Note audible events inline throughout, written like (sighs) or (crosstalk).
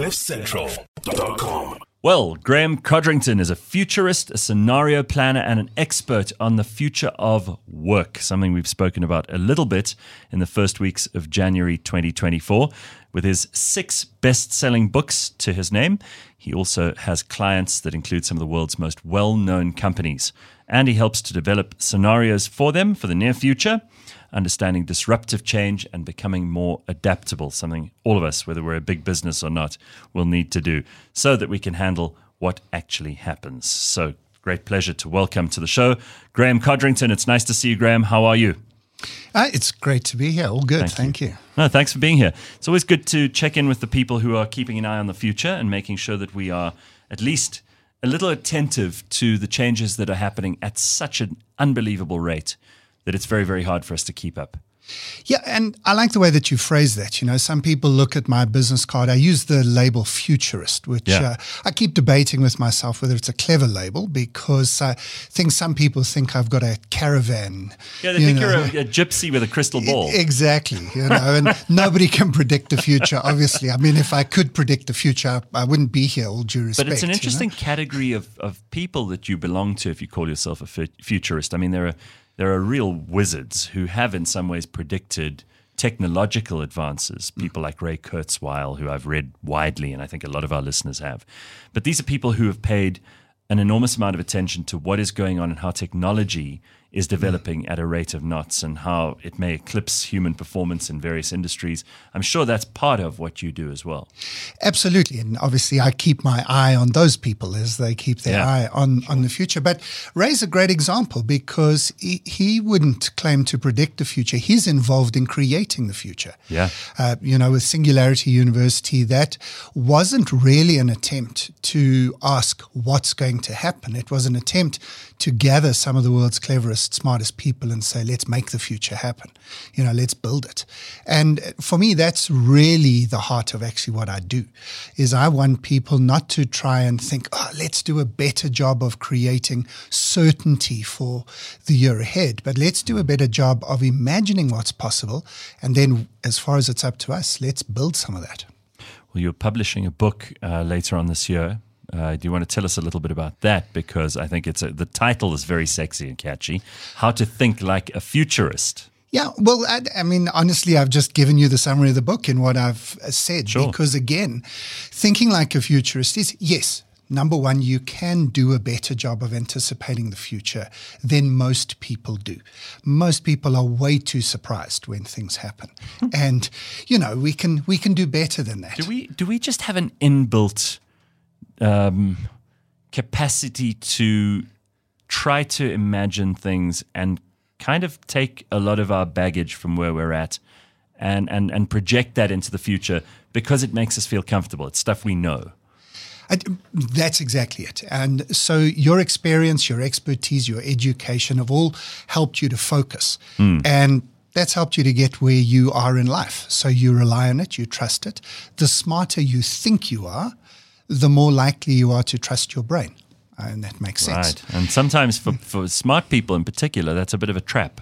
CliffCentral.com. Well, Graeme Codrington is a futurist, a scenario planner, and an expert on the future of work, something we've spoken about a little bit in the first weeks of January 2024. With his six best selling books to his name, he also has clients that include some of the world's most well known companies. And he helps to develop scenarios for them for the near future understanding disruptive change and becoming more adaptable, something all of us, whether we're a big business or not, will need to do so that we can handle what actually happens. So, great pleasure to welcome to the show Graeme Codrington. It's nice to see you, Graeme. How are you? Uh, it's great to be here. All good. Thank Thank, you. you. No, thanks for being here. It's always good to check in with the people who are keeping an eye on the future and making sure that we are at least a little attentive to the changes that are happening at such an unbelievable rate that it's very, very hard for us to keep up. Yeah, and I like the way that you phrase that. You know, some people look at my business card. I use the label futurist, which Yeah. uh, I keep debating with myself whether it's a clever label because I think some people think I've got a caravan. Yeah, they you think know. you're a, a gypsy with a crystal ball. Exactly, you know, and (laughs) nobody can predict the future. Obviously, I mean, if I could predict the future, I wouldn't be here. All due respect, But it's an you know? interesting category of, of people that you belong to if you call yourself a futurist. I mean, there are there are real wizards who have in some ways predicted technological advances. Mm. People like Ray Kurzweil, who I've read widely, and I think a lot of our listeners have. But these are people who have paid an enormous amount of attention to what is going on and how technology is developing at a rate of knots and how it may eclipse human performance in various industries. I'm sure that's part of what you do as well. Absolutely. And obviously, I keep my eye on those people as they keep their Yeah. eye on, on the future. But Ray's a great example because he, he wouldn't claim to predict the future. He's involved in creating the future. Yeah. Uh, you know, with Singularity University, that wasn't really an attempt to ask what's going to happen. It was an attempt to gather some of the world's cleverest, smartest people and say, let's make the future happen. You know, let's build it. And for me, that's really the heart of actually what I do is I want people not to try and think, oh, let's do a better job of creating certainty for the year ahead, but let's do a better job of imagining what's possible. And then as far as it's up to us, let's build some of that. Well, you're publishing a book uh, later on this year. Uh, do you want to tell us a little bit about that? Because I think it's a, the title is very sexy and catchy. How to think like a futurist. Yeah, well, I, I mean, honestly, I've just given you the summary of the book in what I've uh, said. Sure. Because again, thinking like a futurist is yes, number one, you can do a better job of anticipating the future than most people do. Most people are way too surprised when things happen, and you know we can we can do better than that. Do we do we just have an inbuilt um, capacity to try to imagine things and kind of take a lot of our baggage from where we're at and, and, and project that into the future because it makes us feel comfortable. It's stuff we know. That's exactly it. And so your experience, your expertise, your education have all helped you to focus. And that's helped you to get where you are in life. So you rely on it, you trust it. The smarter you think you are, the more likely you are to trust your brain. And that makes sense. Right. And sometimes for, for smart people in particular, that's a bit of a trap.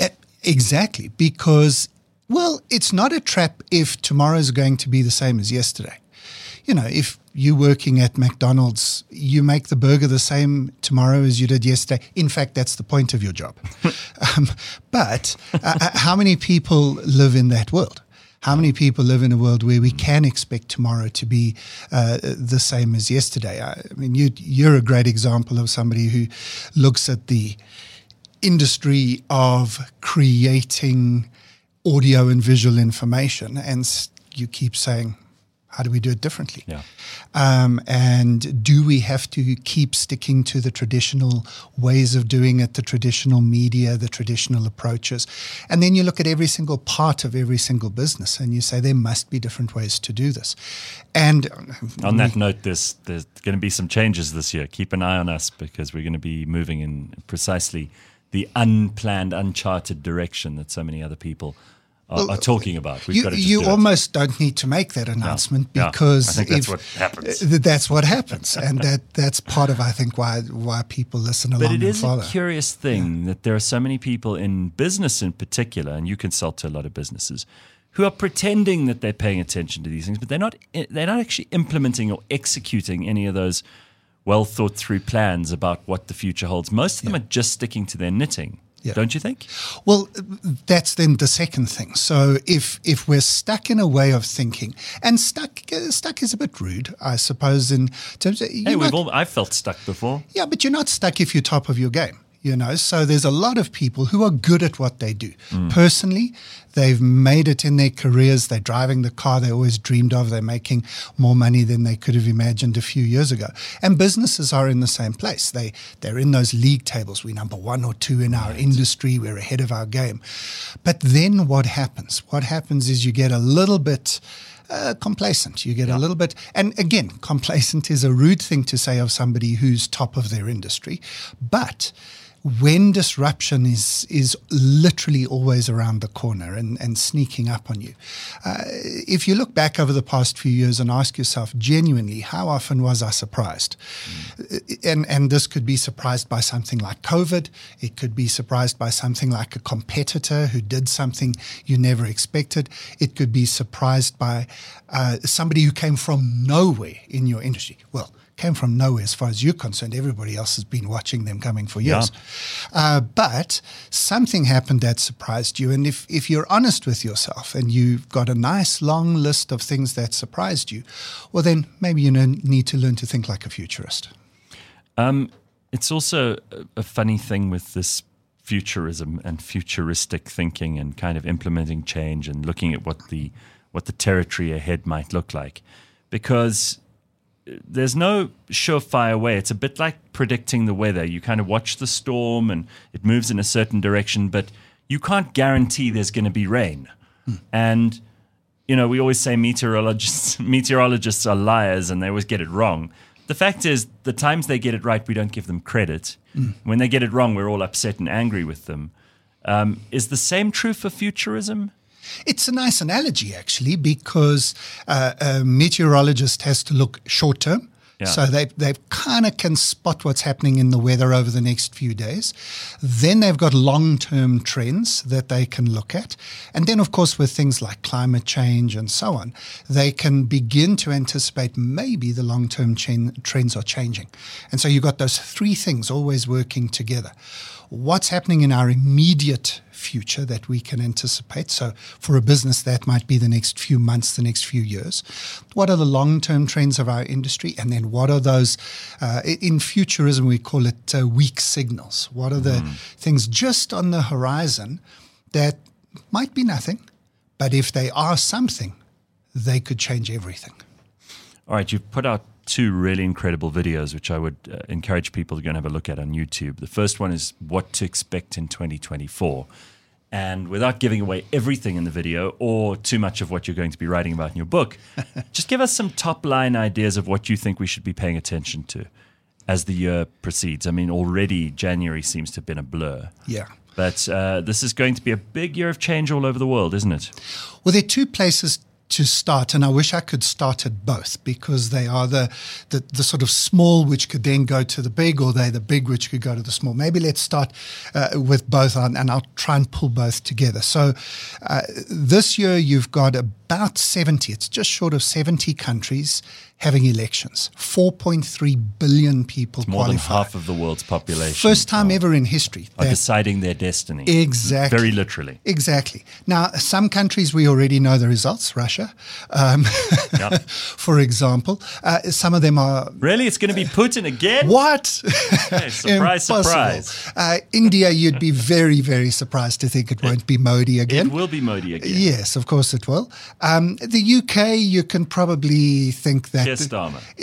E- Exactly. Because, well, it's not a trap if tomorrow is going to be the same as yesterday. You know, if you're working at McDonald's, you make the burger the same tomorrow as you did yesterday. In fact, that's the point of your job. (laughs) um, but uh, uh, how many people live in that world? How many people live in a world where we can expect tomorrow to be uh, the same as yesterday? I, I mean, you, you're a great example of somebody who looks at the industry of creating audio and visual information, and you keep saying, how do we do it differently? Yeah. Um, and do we have to keep sticking to the traditional ways of doing it, the traditional media, the traditional approaches? And then you look at every single part of every single business and you say there must be different ways to do this. And On that note, there's, there's going to be some changes this year. Keep an eye on us because we're going to be moving in precisely the unplanned, uncharted direction that so many other people are, are talking about. We've you, got to just you do it. almost don't need to make that announcement Yeah. because I think that's if- what happens. that's what happens, and that that's part of I think why why people listen along But it is follow. a curious thing that there are so many people in business in particular, and you consult to a lot of businesses, who are pretending that they're paying attention to these things, but they're not. Eh, they're not actually implementing or executing any of those well thought through plans about what the future holds. Most of them Yeah. are just sticking to their knitting. Yeah. Don't you think? Well, that's then the second thing. So if if we're stuck in a way of thinking, and stuck stuck is a bit rude, I suppose. In terms, of, Hey, we've not- all. I've felt stuck before. yeah, but you're not stuck if you're top of your game. You know, so there's a lot of people who are good at what they do. Personally, they've made it in their careers. They're driving the car they always dreamed of. They're making more money than they could have imagined a few years ago. And businesses are in the same place. They they're in those league tables. We're number one or two in our industry. We're ahead of our game. But then what happens? What happens is you get a little bit uh, complacent. You get a little bit, and again, (laughs) complacent is a rude thing to say of somebody who's top of their industry, but when disruption is is literally always around the corner and, and sneaking up on you. Uh, if you look back over the past few years and ask yourself genuinely, how often was I surprised? And and this could be surprised by something like COVID. It could be surprised by something like a competitor who did something you never expected. It could be surprised by uh, somebody who came from nowhere in your industry. Well, came from nowhere as far as you're concerned. Everybody else has been watching them coming for years. Uh, but something happened that surprised you. And if, if you're honest with yourself and you've got a nice long list of things that surprised you, well, then maybe you need to learn to think like a futurist. Um, it's also a, funny thing with this futurism and futuristic thinking and kind of implementing change and looking at what the what the territory ahead might look like, because there's no surefire way. It's a bit like predicting the weather. You kind of watch the storm and it moves in a certain direction, but you can't guarantee there's going to be rain. And you know, we always say meteorologists (laughs) meteorologists are liars and they always get it wrong. The fact is, the times they get it right, we don't give them credit. When they get it wrong, we're all upset and angry with them. Um, is the same true for futurism? It's a nice analogy, actually, because uh, a meteorologist has to look short term. Yeah. So they they kind of can spot what's happening in the weather over the next few days. Then they've got long term trends that they can look at, and then of course with things like climate change and so on, they can begin to anticipate maybe the long term chen- trends are changing. And so you've got those three things always working together. What's happening in our immediate future that we can anticipate. So, for a business, that might be the next few months, the next few years. What are the long term trends of our industry? And then, what are those, uh, in futurism, we call it uh, weak signals? What are the things just on the horizon that might be nothing, but if they are something, they could change everything? All right, you've put out two really incredible videos, which I would uh, encourage people to go and have a look at on YouTube. The first one is what to expect in 2024. And without giving away everything in the video or too much of what you're going to be writing about in your book, (laughs) just give us some top line ideas of what you think we should be paying attention to as the year proceeds. I mean, already January seems to have been a blur. Yeah. But uh, this is going to be a big year of change all over the world, isn't it? Well, there are two places to start, and I wish I could start at both because they are the, the the sort of small which could then go to the big, or they're the big which could go to the small. Maybe let's start uh, with both, and and I'll try and pull both together. So uh, this year you've got about seventy. It's just short of seventy countries having elections. Four point three billion people More than half of the world's population. First time ever in history are deciding their destiny. Exactly. Very literally. Exactly. Now, some countries we already know the results. Russia, um, Yeah. (laughs) for example, uh, some of them are. Really? It's going to be Putin again? What? (laughs) Hey, surprise, (laughs) surprise. Uh, India, you'd be very, very surprised to think it won't be Modi again. It will be Modi again. Yes, of course it will. Um, the UK, you can probably think that.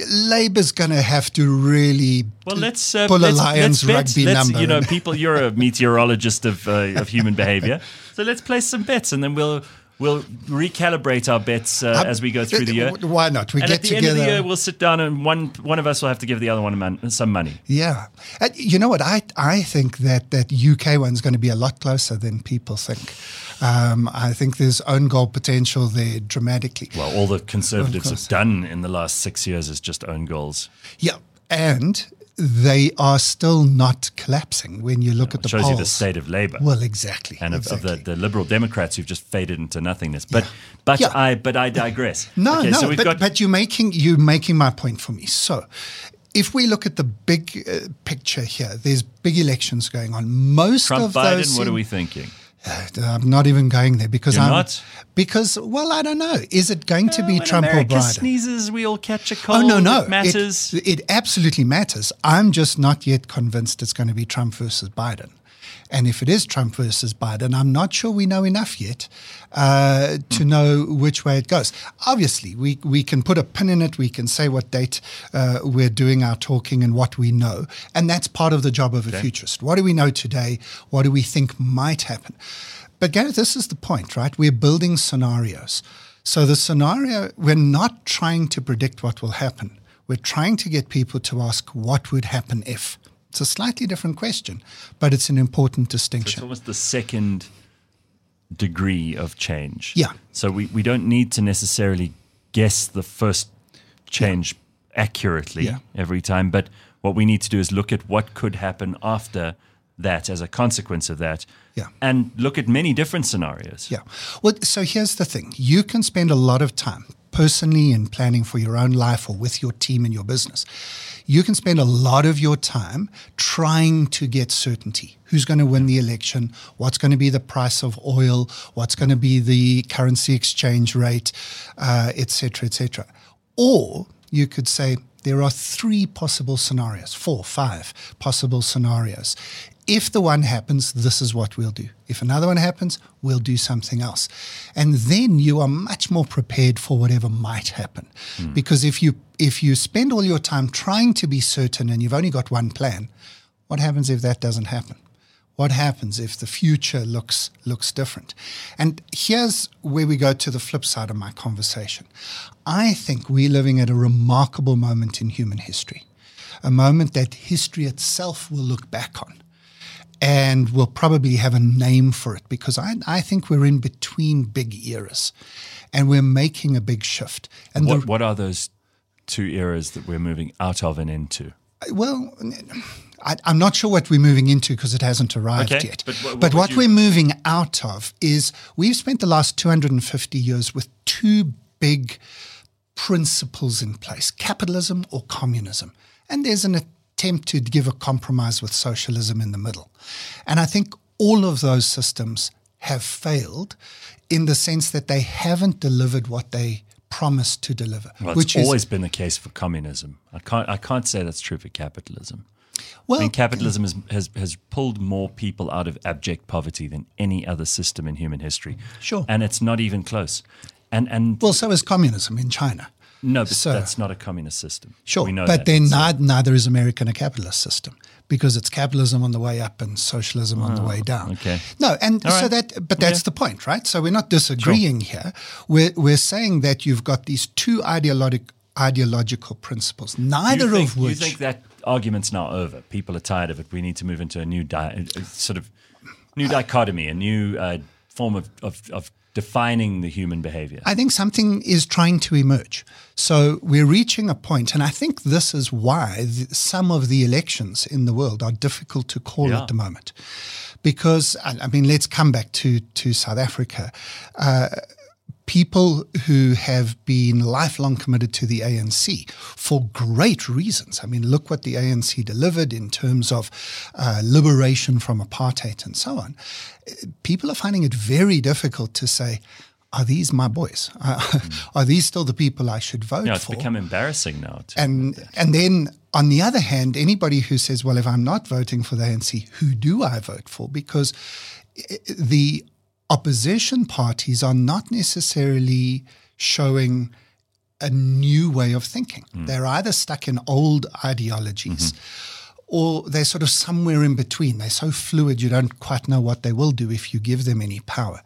Labour's going to have to really Well, let's uh, pull let's, a Lions let's bet. rugby let's, number. You know, people. You're a meteorologist of uh, of human behavior, (laughs) so let's place some bets, and then we'll we'll recalibrate our bets uh, as we go through the year. Why not? We and get at the together. end of the year, we'll sit down, and one one of us will have to give the other one some money. Yeah, and you know what? I I think that that UK one's going to be a lot closer than people think. Um, I think there's own goal potential there dramatically. Well, all the conservatives have done in the last six years is just own goals. Yeah, and they are still not collapsing when you look at the shows polls. you the state of Labour. Well, exactly. and of, exactly. of the, the Liberal Democrats who've just faded into nothingness. But Yeah. but Yeah. I but I digress. (laughs) No, okay, no, so but, but you're making you're making my point for me. So, if we look at the big uh, picture here, there's big elections going on. Most Trump of Biden. those. What are we thinking? Uh, I'm not even going there because You're I'm not? because well, I don't know. Is it going to be when Trump America or Biden? sneezes, we all catch a cold. Oh no, no, It matters. It, it absolutely matters. I'm just not yet convinced it's going to be Trump versus Biden. And if it is Trump versus Biden, I'm not sure we know enough yet uh, to know which way it goes. Obviously, we, we can put a pin in it. We can say what date uh, we're doing our talking and what we know. And that's part of the job of a futurist. What do we know today? What do we think might happen? But Gareth, this is the point, right? We're building scenarios. So the scenario, we're not trying to predict what will happen. We're trying to get people to ask what would happen if. It's a slightly different question, but it's an important distinction. It's distinction. almost the second degree of change. Yeah. So we, we don't need to necessarily guess the first change accurately Yeah. every time, but what we need to do is look at what could happen after that as a consequence of that. Yeah. And look at many different scenarios. Yeah. Well, so here's the thing you can spend a lot of time personally in planning for your own life or with your team and your business. You can spend a lot of your time trying to get certainty. Who's going to win the election? What's going to be the price of oil? What's going to be the currency exchange rate, uh, et cetera, et. Or you could say there are three possible scenarios, four, five possible scenarios. If the one happens, this is what we'll do. If another one happens, we'll do something else. And then you are much more prepared for whatever might happen. Hmm. Because if you if you spend all your time trying to be certain and you've only got one plan, what happens if that doesn't happen? What happens if the future looks looks different? And here's where we go to the flip side of my conversation. I think we're living at a remarkable moment in human history, a moment that history itself will look back on and we'll probably have a name for it because I, I think we're in between big eras and we're making a big shift. And What, the, what are those two eras that we're moving out of and into? Uh, well, I, I'm not sure what we're moving into because it hasn't arrived Okay, yet. but what- what but what you- we're moving out of is we've spent the last 250 years with two big principles in place capitalism or communism. And there's an attempt to give a compromise with socialism in the middle. And I think all of those systems have failed in the sense that they haven't delivered what they promised to deliver, Well, it's which is always been the case for communism. I can't I can't say that's true for capitalism. well, I mean, capitalism has, has has pulled more people out of abject poverty than any other system in human history. Sure. and it's not even close. And and well, so is communism in China. No, but so- that's not a communist system. Sure, we know but that. then So- neither, neither is American a capitalist system because it's capitalism on the way up and socialism on the way down. Oh, okay. No, and All so right. that, but that's Yeah. the point, right? So we're not disagreeing here. We're we're saying that you've got these two ideologic ideological principles, neither think, of which you think that argument's now over. People are tired of it. We need to move into a new di- a sort of new dichotomy, a new uh, form of, of of defining the human behavior. I think something is trying to emerge. So we're reaching a point, and I think this is why some of the elections in the world are difficult to call Yeah. at the moment. Because, I I mean, let's come back to, to South Africa. Uh, people who have been lifelong committed to the ANC for great reasons. I mean, look what the ANC delivered in terms of uh, liberation from apartheid and so on. People are finding it very difficult to say, are these my boys? Uh, (laughs) are these still the people I should vote yeah, it's for? become embarrassing now. And and then on the other hand, anybody who says, "Well, if I'm not voting for the ANC, who do I vote for?" Because the opposition parties are not necessarily showing a new way of thinking. Hmm. They're either stuck in old ideologies. Mm-hmm. or they're sort of somewhere in between. They're so fluid, you don't quite know what they will do if you give them any power.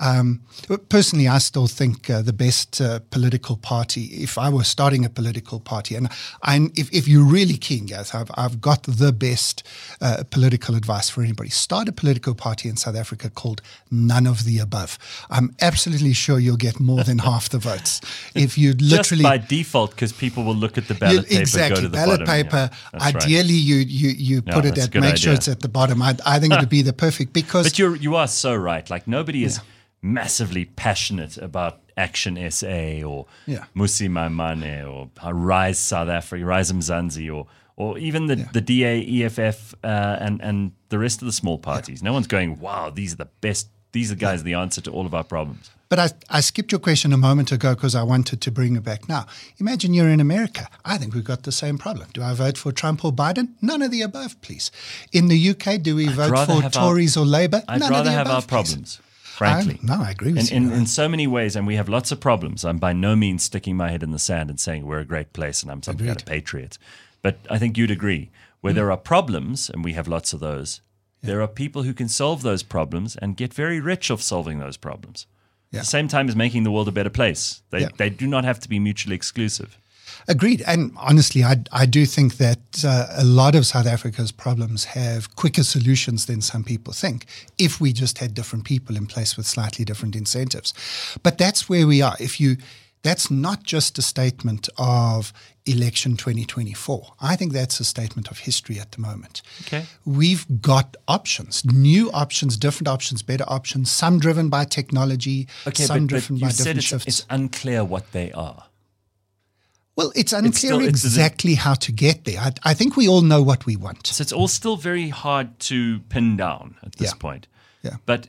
Um, personally, I still think uh, the best uh, political party, if I were starting a political party, and I, if, if you're really keen, guys, I've, I've got the best uh, political advice for anybody. Start a political party in South Africa called None of the Above. I'm absolutely sure you'll get more than half the votes. (laughs) If you literally. Just by default, because people will look at the ballot paper. Exactly. ballot bottom. paper. Yeah, ideally, right. you, you, you put Yeah, it at, make sure it's at the bottom. I, I think it would be the perfect (laughs) because. But you're you are so right. Like nobody is massively passionate about Action SA or Yeah. Mmusi Maimane or Rise South Africa, Rise Mzansi or or even the, the DA, EFF, uh, and and the rest of the small parties. No one's going, wow, these are the best. These are the guys, the answer to all of our problems. But I, I skipped your question a moment ago because I wanted to bring it back now. Imagine you're in America. I think we've got the same problem. Do I vote for Trump or Biden? None of the above, please. In the UK, do we vote for have our- Tories or Labour? I'd None rather of the have above, our please. Frankly. I- no, I agree with in, you. in, in so many ways, and we have lots of problems. I'm by no means sticking my head in the sand and saying we're a great place and I'm some kind of patriot. But I think you'd agree where hmm. there are problems, and we have lots of those, there are people who can solve those problems and get very rich off solving those problems. Yeah. At the same time as making the world a better place. They, Yeah. they do not have to be mutually exclusive. Agreed. And honestly, I, I do think that uh, a lot of South Africa's problems have quicker solutions than some people think if we just had different people in place with slightly different incentives. But that's where we are. If you, that's not just a statement of election 2024. I think that's a statement of history at the moment. Okay. We've got options, new options, different options, better options, some driven by technology, Okay, some but, driven but by you said different it's, shifts. it's unclear what they are. Well, it's unclear still- it's- exactly how to get there. I, I think we all know what we want. So it's all still very hard to pin down at this Yeah. point. Yeah. But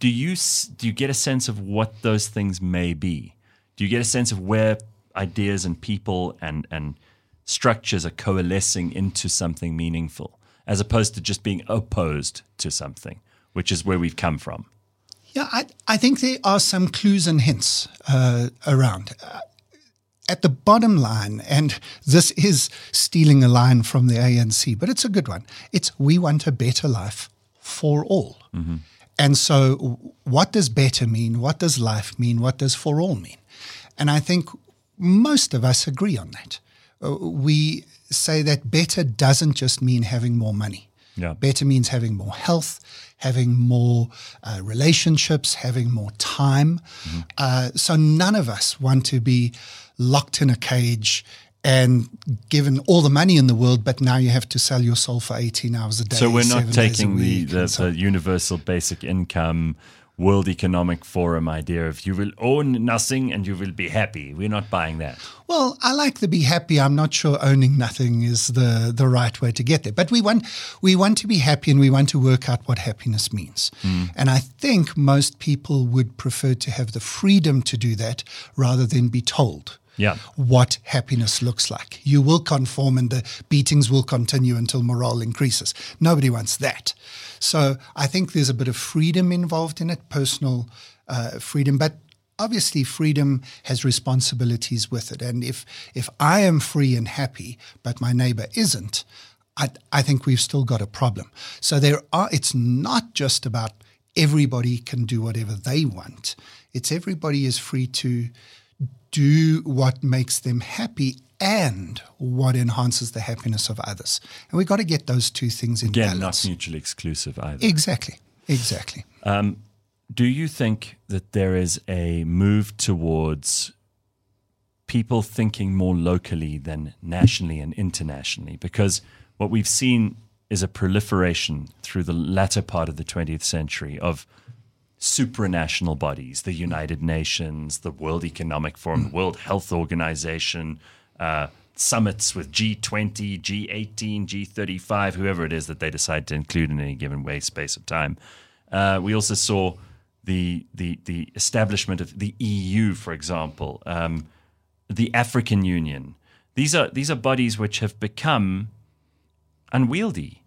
do you do you get a sense of what those things may be? Do you get a sense of where ideas and people and and structures are coalescing into something meaningful, as opposed to just being opposed to something, which is where we've come from? Yeah, I, I think there are some clues and hints uh, around. Uh, at the bottom line, and this is stealing a line from the ANC, but it's a good one. It's we want a better life for all. And so, what does better mean? What does life mean? What does for all mean? And I think most of us agree on that. Uh, we say that better doesn't just mean having more money. Yeah. Better means having more health, having more uh, relationships, having more time. Uh, so none of us want to be locked in a cage and given all the money in the world, but now you have to sell your soul for 18 hours a day. So we're not taking the, the, so the universal basic income, World Economic Forum idea of you will own nothing and you will be happy. We're not buying that. Well, I like the be happy. I'm not sure owning nothing is the, the right way to get there. But we want we want to be happy and we want to work out what happiness means. Hmm. And I think most people would prefer to have the freedom to do that rather than be told Yeah. what happiness looks like. You will conform and the beatings will continue until morale increases. Nobody wants that. So I think there's a bit of freedom involved in it, personal uh, freedom, but obviously freedom has responsibilities with it. And if if I am free and happy, but my neighbor isn't, I, I think we've still got a problem. So there are. It's not just about everybody can do whatever they want. It's everybody is free to do what makes them happy and what enhances the happiness of others. And we've got to get those two things in Again, balance. not mutually exclusive either. Exactly. Exactly. Um, do you think that there is a move towards people thinking more locally than nationally and internationally? Because what we've seen is a proliferation through the latter part of the 20th century of supranational bodies, the United Nations, the World Economic Forum, the World Health Organization, uh, summits with G20, G18, G35, whoever it is that they decide to include in any given way space of time. Uh, we also saw the the the establishment of the EU, for example, um, the African Union. These are these are bodies which have become unwieldy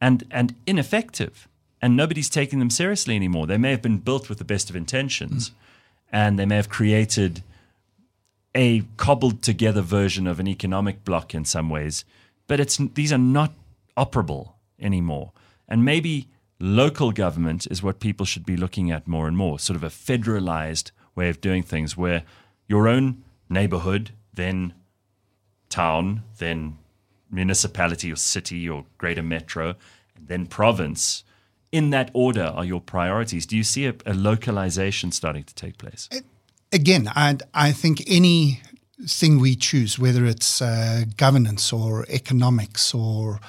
and and ineffective, and nobody's taking them seriously anymore. They may have been built with the best of intentions, and they may have created a cobbled together version of an economic block in some ways, but it's these are not operable anymore. And maybe local government is what people should be looking at more and more, sort of a federalized way of doing things where your own neighborhood, then town, then municipality or city or greater metro, and then province. In that order are your priorities. Do you see a, a localization starting to take place? Again, I, I think any thing we choose, whether it's uh, governance or economics or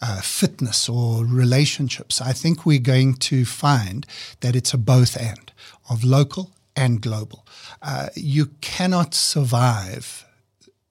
uh, fitness or relationships, I think we're going to find that it's a both and of local and global. Uh, you cannot survive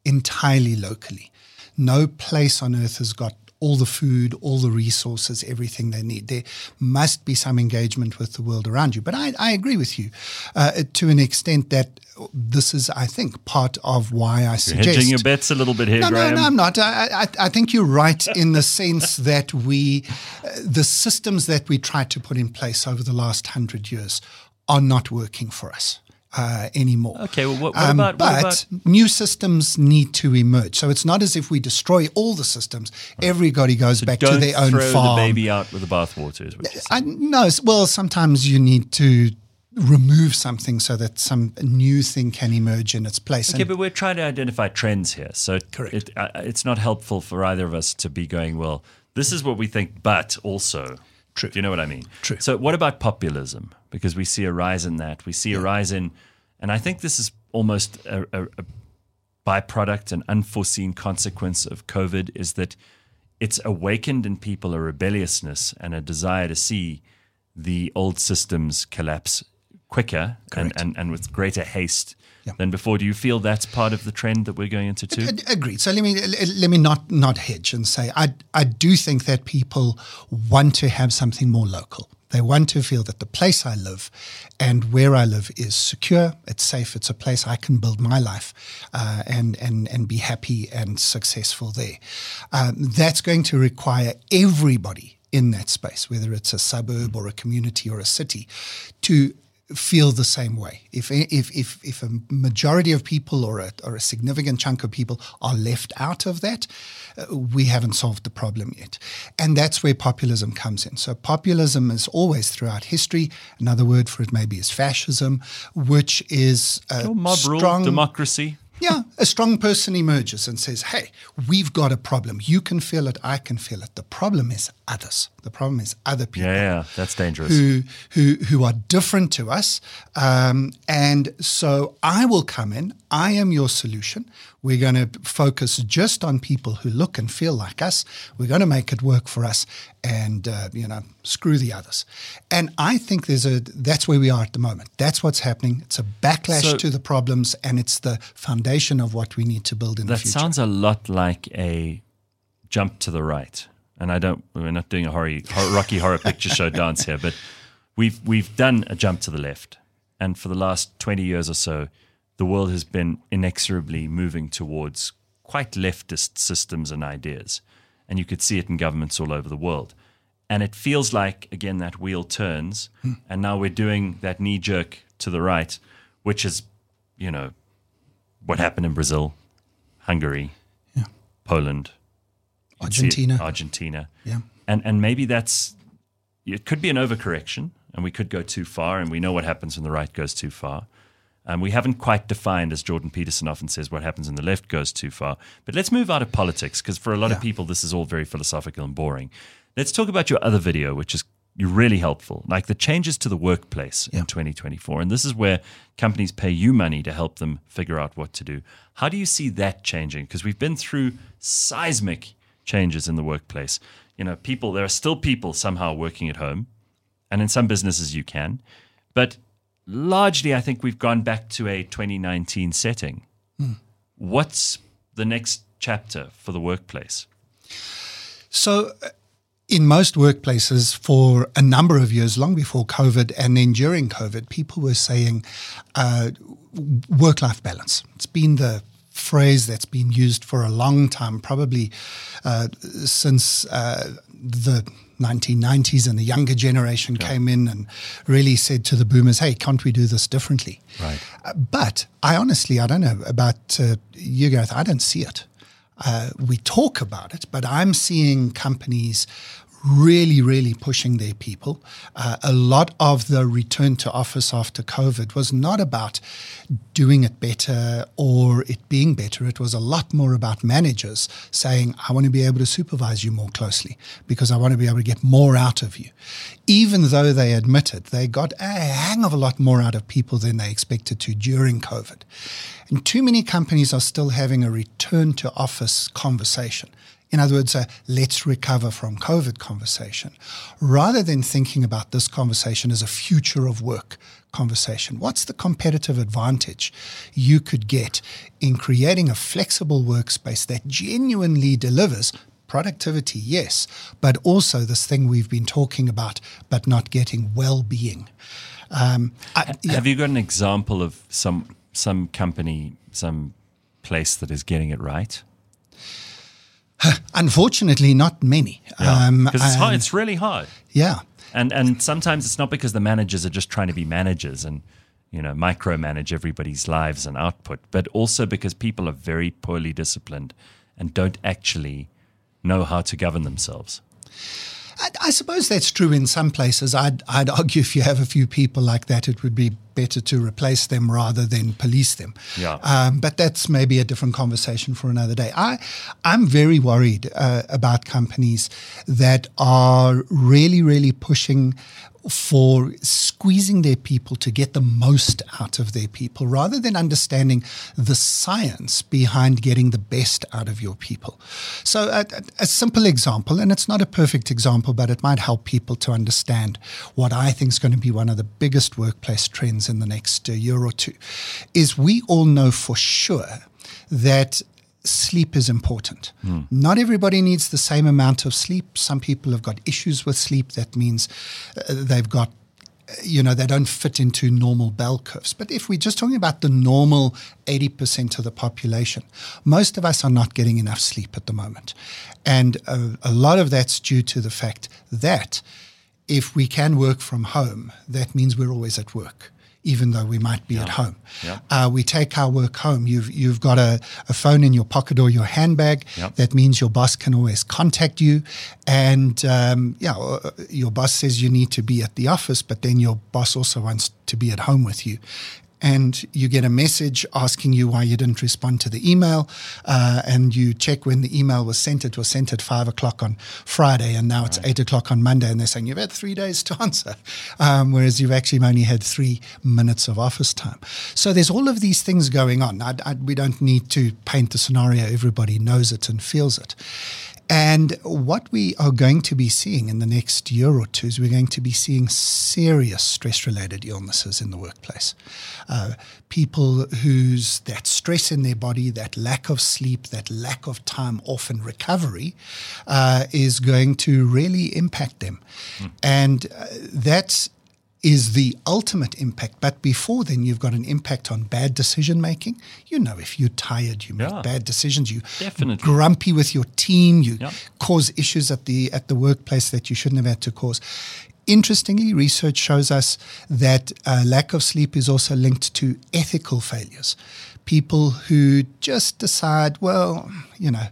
entirely locally. No place on earth has got all the food, all the resources, everything they need. There must be some engagement with the world around you. But I, I agree with you uh, to an extent that this is, I think, part of why I suggest. You're hedging your bets a little bit here, no, Graeme. No, no, I'm not. I, I, I think you're right in the sense (laughs) that we, uh, the systems that we tried to put in place over the last hundred years are not working for us uh, anymore. Okay, well, what, what um, about? But what about? new systems need to emerge. So it's not as if we destroy all the systems. Everybody goes so back to their own throw farm. the baby out with the bathwater. I no. Well, sometimes you need to remove something so that some new thing can emerge in its place. Okay, and but we're trying to identify trends here. So correct. It, uh, it's not helpful for either of us to be going, well, this is what we think, but also. True. Do you know what I mean? True. So what about populism? Because we see a rise in that. We see yeah. a rise in and I think this is almost a, a, a byproduct, an unforeseen consequence of COVID is that it's awakened in people a rebelliousness and a desire to see the old systems collapse quicker and, and, and with greater haste yeah. than before. Do you feel that's part of the trend that we're going into too? Agreed. So let me let me not not hedge and say I I do think that people want to have something more local. They want to feel that the place I live and where I live is secure, it's safe, it's a place I can build my life uh, and, and, and be happy and successful there. Um, that's going to require everybody in that space, whether it's a suburb or a community or a city, to feel the same way. If, if, if, if a majority of people or a, or a significant chunk of people are left out of that, uh, we haven't solved the problem yet. And that's where populism comes in. So, populism is always throughout history. Another word for it maybe is fascism, which is a oh, mob strong rule, democracy. Yeah, a strong person emerges and says, Hey, we've got a problem. You can feel it, I can feel it. The problem is others. The problem is other people. Yeah, yeah that's dangerous. Who, who, who are different to us. Um, and so I will come in, I am your solution. We're going to focus just on people who look and feel like us. We're going to make it work for us and, uh, you know, screw the others. And I think there's a, that's where we are at the moment. That's what's happening. It's a backlash so, to the problems and it's the foundation of what we need to build in the future. That sounds a lot like a jump to the right. And I don't, we're not doing a horror, Rocky Horror Picture Show dance here, but we've, we've done a jump to the left. And for the last 20 years or so, the world has been inexorably moving towards quite leftist systems and ideas. And you could see it in governments all over the world. And it feels like, again, that wheel turns. Hmm. And now we're doing that knee jerk to the right, which is, you know, what happened in Brazil, Hungary, yeah. Poland, Argentina. Argentina. Yeah. And, and maybe that's, it could be an overcorrection and we could go too far. And we know what happens when the right goes too far. Um, we haven't quite defined, as Jordan Peterson often says, what happens in the left goes too far. But let's move out of politics because for a lot yeah. of people, this is all very philosophical and boring. Let's talk about your other video, which is really helpful, like the changes to the workplace yeah. in 2024. And this is where companies pay you money to help them figure out what to do. How do you see that changing? Because we've been through seismic changes in the workplace. You know, people, there are still people somehow working at home, and in some businesses you can. But largely, I think we've gone back to a 2019 setting. Hmm. What's the next chapter for the workplace? So, uh, in most workplaces, for a number of years, long before COVID and then during COVID, people were saying uh, work life balance. It's been the phrase that's been used for a long time, probably uh, since uh, the 1990s and the younger generation yeah. came in and really said to the boomers, hey, can't we do this differently? Right. Uh, but I honestly, I don't know about uh, you guys, I don't see it. Uh, we talk about it, but I'm seeing companies really, really pushing their people. Uh, a lot of the return to office after COVID was not about doing it better or it being better. It was a lot more about managers saying, I want to be able to supervise you more closely because I want to be able to get more out of you. Even though they admitted they got a hang of a lot more out of people than they expected to during COVID. And too many companies are still having a return to office conversation. In other words, a let's recover from COVID conversation, rather than thinking about this conversation as a future of work conversation. What's the competitive advantage you could get in creating a flexible workspace that genuinely delivers productivity, yes, but also this thing we've been talking about, but not getting well being? Um, yeah. Have you got an example of some some company, some place that is getting it right? (sighs) Unfortunately, not many. Because yeah. um, it's, hard, it's really hard. Yeah. And and sometimes it's not because the managers are just trying to be managers and you know micromanage everybody's lives and output, but also because people are very poorly disciplined and don't actually know how to govern themselves. I, I, suppose that's true in some places. I'd, I'd (laughs) argue if you have a few people like that, it would be better to replace them rather than police them. Yeah. Um, but that's maybe a different conversation for another day. I, I'm very worried uh, about companies that are really, really pushing for squeezing their people to get the most out of their people rather than understanding the science behind getting the best out of your people. So, a, a, simple example, and it's not a perfect example, but it might help people to understand what I think is going to be one of the biggest workplace trends in the next year or two, is we all know for sure that sleep is important. Mm. Not everybody needs the same amount of sleep. Some people have got issues with sleep. That means uh, they've got, uh, you know, they don't fit into normal bell curves. But if we're just talking about the normal 80% of the population, most of us are not getting enough sleep at the moment. And a, a lot of that's due to the fact that if we can work from home, that means we're always at work even though we might be yeah. at home. Yeah. Uh, we take our work home. You've you've got a, a phone in your pocket or your handbag. That means your boss can always contact you, and um, yeah, uh, your boss says you need to be at the office, but then your boss also wants to be at home with you, and you get a message asking you why you didn't respond to the email, uh, and you check when the email was sent. It was sent at five o'clock on Friday, and now it's right. eight o'clock on Monday, and they're saying you've had three days to (laughs) answer, um, whereas you've actually only had three minutes of office time. So there's all of these things going on. I, I, we don't need to paint the scenario; everybody knows it and feels it. And what we are going to be seeing in the next year or two is we're going to be seeing serious stress related illnesses in the workplace. Uh, people whose that stress in their body, that lack of sleep, that lack of time off and recovery uh, is going to really impact them. Mm. And uh, that's is the ultimate impact. But before then, you've got an impact on bad decision making. You know, if you're tired, you make yeah. bad decisions. You Definitely. grumpy with your team. You yeah. cause issues at the at the workplace that you shouldn't have had to cause. Interestingly, research shows us that uh, lack of sleep is also linked to ethical failures. People who just decide, well, you know,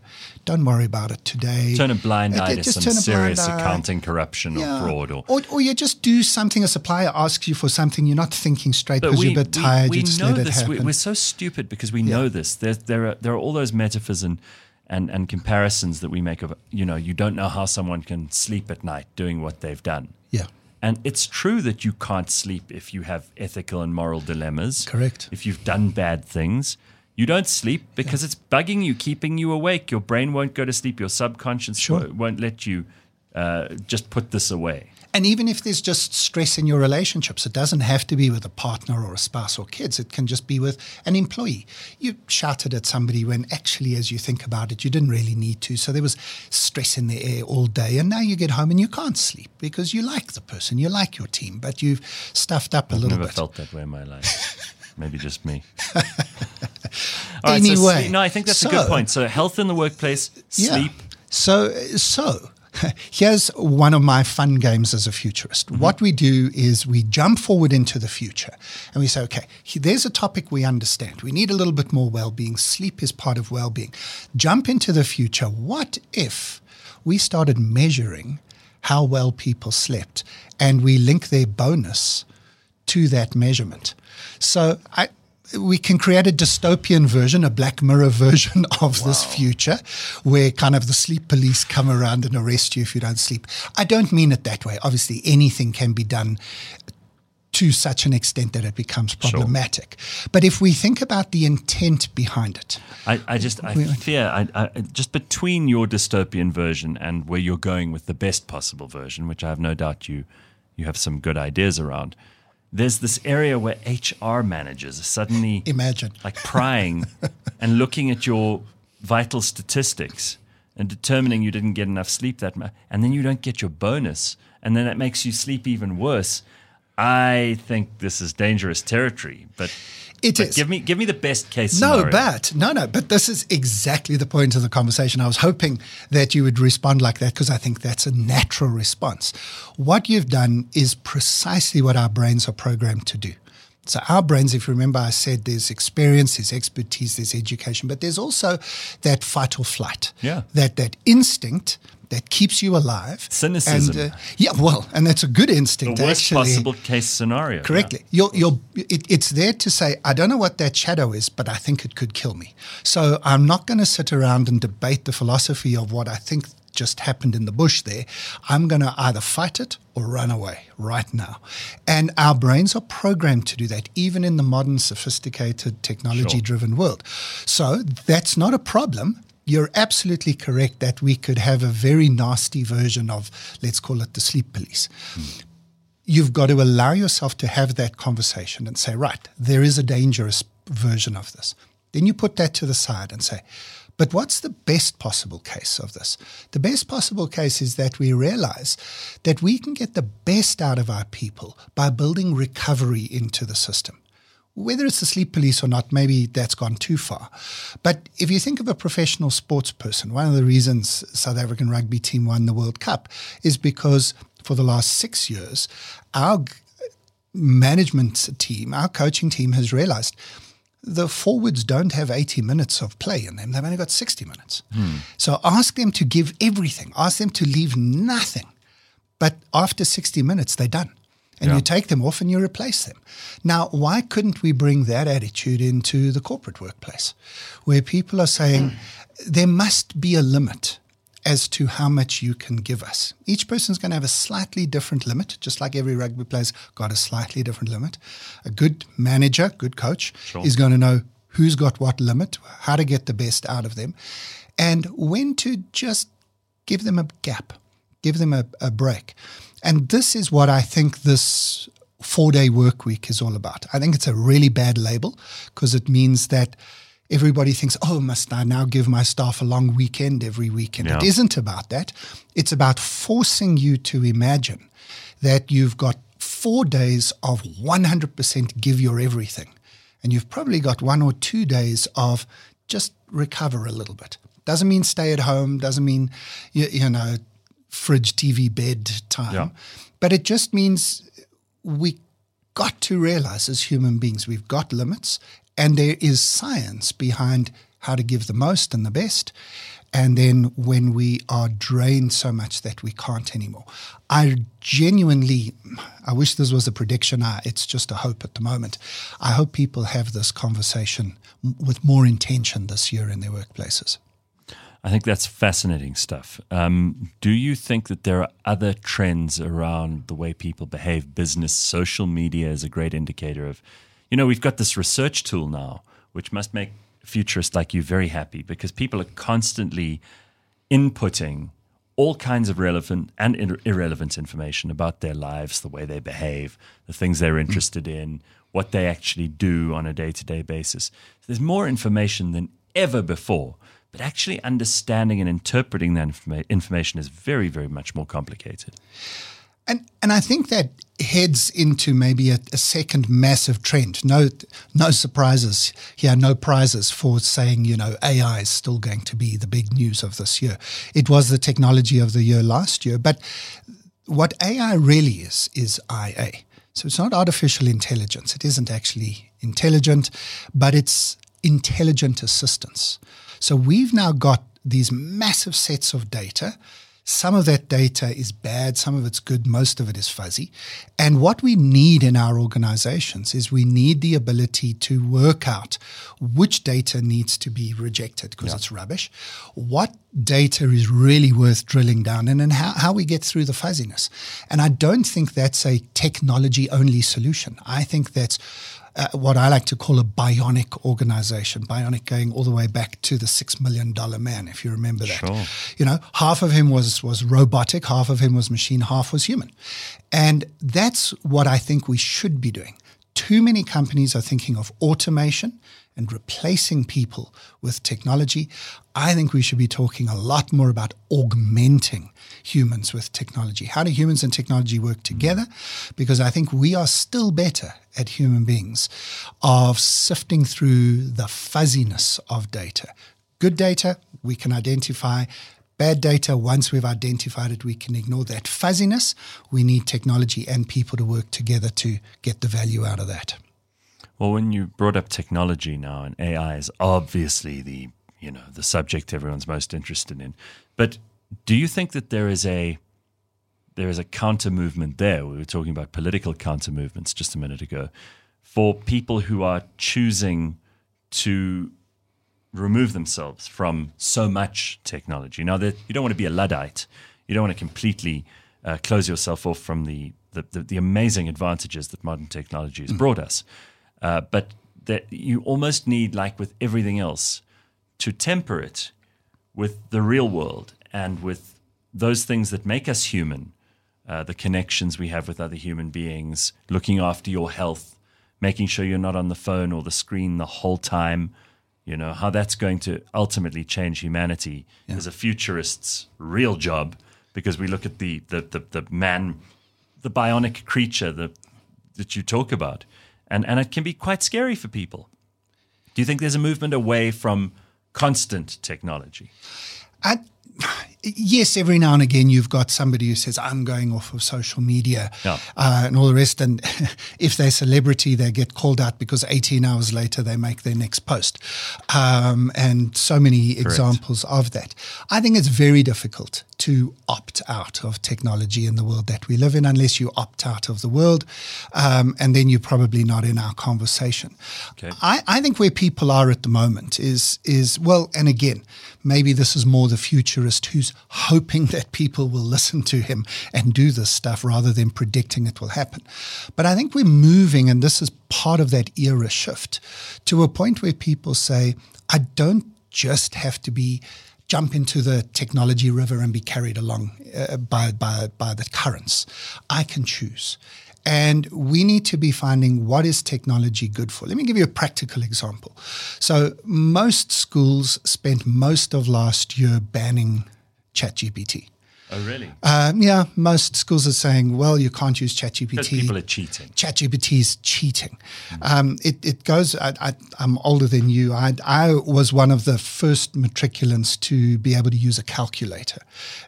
don't worry about it today. Turn a blind uh, eye to some serious accounting corruption yeah. or fraud. Or, or, or, you just do something, a supplier asks you for something, you're not thinking straight because you're a bit tired, we, we you just know let this. it happen. We're so stupid because we yeah. know this. There, there, are, there are all those metaphors and, and, and comparisons that we make of, you know, you don't know how someone can sleep at night doing what they've done. Yeah. And it's true that you can't sleep if you have ethical and moral dilemmas. Correct. If you've done bad things. You don't sleep because yeah. it's bugging you, keeping you awake. Your brain won't go to sleep. Your subconscious sure. won't let you uh, just put this away. And even if there's just stress in your relationships, it doesn't have to be with a partner or a spouse or kids. It can just be with an employee. You shouted at somebody when actually, as you think about it, you didn't really need to. So there was stress in the air all day. And now you get home and you can't sleep because you like the person, you like your team, but you've stuffed up a I've little bit. I've never felt that way in my life. (laughs) Maybe just me. (laughs) anyway, so, no, I think that's so, a good point. So health in the workplace, sleep. Yeah. So, so (laughs) here's one of my fun games as a futurist. Mm-hmm. What we do is we jump forward into the future and we say, okay, there's a topic we understand. We need a little bit more well being. Sleep is part of well being. Jump into the future. What if we started measuring how well people slept and we link their bonus to that measurement? So I, we can create a dystopian version, a Black Mirror (laughs) version of wow. this future where kind of the sleep police come around and arrest you if you don't sleep. I don't mean it that way. Obviously, anything can be done to such an extent that it becomes problematic. Sure. But if we think about the intent behind it, I, I just I fear I, I, just between your dystopian version and where you're going with the best possible version, which I have no doubt you you have some good ideas around there's this area where HR managers are suddenly imagine like prying (laughs) and looking at your vital statistics and determining you didn't get enough sleep that much, and then you don't get your bonus, and then that makes you sleep even worse. I think this is dangerous territory, but it but is. Give me, give me the best case. scenario. No, scenario. but no, no. But this is exactly the point of the conversation. I was hoping that you would respond like that because I think that's a natural response. What you've done is precisely what our brains are programmed to do. So our brains, if you remember, I said there's experience, there's expertise, there's education, but there's also that fight or flight. Yeah. That that instinct that keeps you alive. Cynicism. And, uh, yeah, well, and that's a good instinct. The worst actually. possible case scenario. Correctly. Yeah. You're, you're, it, it's there to say, I don't know what that shadow is, but I think it could kill me. So I'm not going to sit around and debate the philosophy of what I think just happened in the bush there. I'm going to either fight it or run away right now. And our brains are programmed to do that, even in the modern, sophisticated, technology driven sure. world. So that's not a problem you're absolutely correct that we could have a very nasty version of, let's call it the sleep police. Mm. You've got to allow yourself to have that conversation and say, right, there is a dangerous version of this. Then you put that to the side and say, but what's the best possible case of this? The best possible case is that we realize that we can get the best out of our people by building recovery into the system whether it's the sleep police or not, maybe that's gone too far. But if you think of a professional sports person, one of the reasons South African rugby team won the World Cup is because for the last six years, our management team, our coaching team has realized the forwards don't have 80 minutes of play in them. They've only got 60 minutes. Hmm. So ask them to give everything, ask them to leave nothing. But after 60 minutes, they're done and yeah. you take them off and you replace them. Now, why couldn't we bring that attitude into the corporate workplace where people are saying mm. there must be a limit as to how much you can give us? Each person's going to have a slightly different limit, just like every rugby player's got a slightly different limit. A good manager, good coach, sure. is going to know who's got what limit, how to get the best out of them, and when to just give them a gap, give them a, a break. And this is what I think this four day work week is all about. I think it's a really bad label because it means that everybody thinks, oh, must I now give my staff a long weekend every weekend? Yeah. It isn't about that. It's about forcing you to imagine that you've got four days of 100% give your everything. And you've probably got one or two days of just recover a little bit. Doesn't mean stay at home, doesn't mean, you, you know, fridge, TV, bed time. Yeah. But it just means we got to realize as human beings we've got limits and there is science behind how to give the most and the best. And then when we are drained so much that we can't anymore. I genuinely, I wish this was a prediction. It's just a hope at the moment. I hope people have this conversation with more intention this year in their workplaces. I think that's fascinating stuff. Um, do you think that there are other trends around the way people behave? Business, social media is a great indicator of, you know, we've got this research tool now, which must make futurists like you very happy because people are constantly inputting all kinds of relevant and irrelevant information about their lives, the way they behave, the things they're mm. interested in, what they actually do on a day to day basis. There's more information than ever before. But actually understanding and interpreting that informa- information is very, very much more complicated. And and I think that heads into maybe a, a, second massive trend. No no surprises here, no prizes for saying, you know, AI is still going to be the big news of this year. It was the technology of the year last year, but what AI really is is IA. So it's not artificial intelligence. It isn't actually intelligent, but it's intelligent assistance. So we've now got these massive sets of data. Some of that data is bad, some of it's good, most of it is fuzzy. And what we need in our organizations is we need the ability to work out which data needs to be rejected because yeah. it's rubbish, what data is really worth drilling down in, and how, how we get through the fuzziness. And I don't think that's a technology only solution. I think that's uh, what I like to call a bionic organization. Bionic going all the way back to the six million dollar man, if you remember that. Sure. You know, half of him was was robotic, half of him was machine, half was human, and that's what I think we should be doing. Too many companies are thinking of automation and replacing people with technology. I think we should be talking a lot more about augmenting humans with technology. How do humans and technology work together? Because I think we are still better at human beings of sifting through the fuzziness of data. Good data, we can identify. Bad data, once we've identified it, we can ignore that fuzziness. We need technology and people to work together to get the value out of that. Well, when you brought up technology now, and AI is obviously the you know the subject everyone's most interested in, but do you think that there is a there is a counter movement there? We were talking about political counter movements just a minute ago for people who are choosing to remove themselves from so much technology. Now, that you don't want to be a luddite, you don't want to completely uh, close yourself off from the, the, the, the amazing advantages that modern technology has mm. brought us. Uh, but that you almost need, like with everything else, to temper it with the real world and with those things that make us human, uh, the connections we have with other human beings, looking after your health, making sure you're not on the phone or the screen the whole time. You know, how that's going to ultimately change humanity yeah. is a futurist's real job because we look at the, the, the, the man, the bionic creature that, that you talk about and and it can be quite scary for people. Do you think there's a movement away from constant technology? I, yes, every now and again you've got somebody who says, I'm going off of social media yeah. uh, and all the rest. And (laughs) if they're celebrity, they get called out because 18 hours later they make their next post. Um, and so many Correct. examples of that. I think it's very difficult to opt out of technology in the world that we live in unless you opt out of the world. Um, and then you're probably not in our conversation. Okay. I, I think where people are at the moment is, is well, and again, maybe this is more the futurist who's hoping that people will listen to him and do this stuff rather than predicting it will happen. But I think we're moving, and this is part of that era shift, to a point where people say, I don't just have to be jump into the technology river and be carried along uh, by, by, by the currents. I can choose. And we need to be finding what is technology good for. Let me give you a practical example. So, most schools spent most of last year banning ChatGPT. Oh, really? Um, yeah, most schools are saying, well, you can't use ChatGPT. Because people are cheating. ChatGPT is cheating. Mm-hmm. Um, it, it goes, I, am older than you. I, I was one of the first matriculants to be able to use a calculator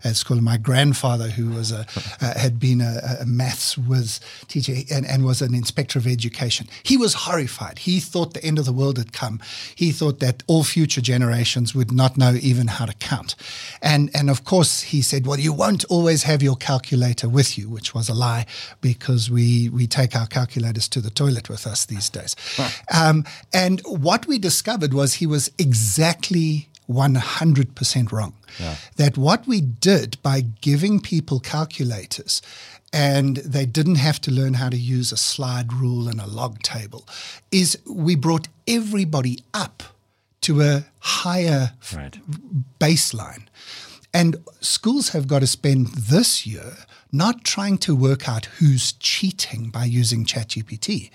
at school. My grandfather, who was a, uh, had been a, a maths whiz teacher and, and was an inspector of education, he was horrified. He thought the end of the world had come. He thought that all future generations would not know even how to count. And, and of course, he said, well, you you won't always have your calculator with you, which was a lie because we, we take our calculators to the toilet with us these days. Um, and what we discovered was he was exactly 100% wrong. Yeah. That what we did by giving people calculators and they didn't have to learn how to use a slide rule and a log table is we brought everybody up to a higher right. baseline. And schools have got to spend this year not trying to work out who's cheating by using ChatGPT,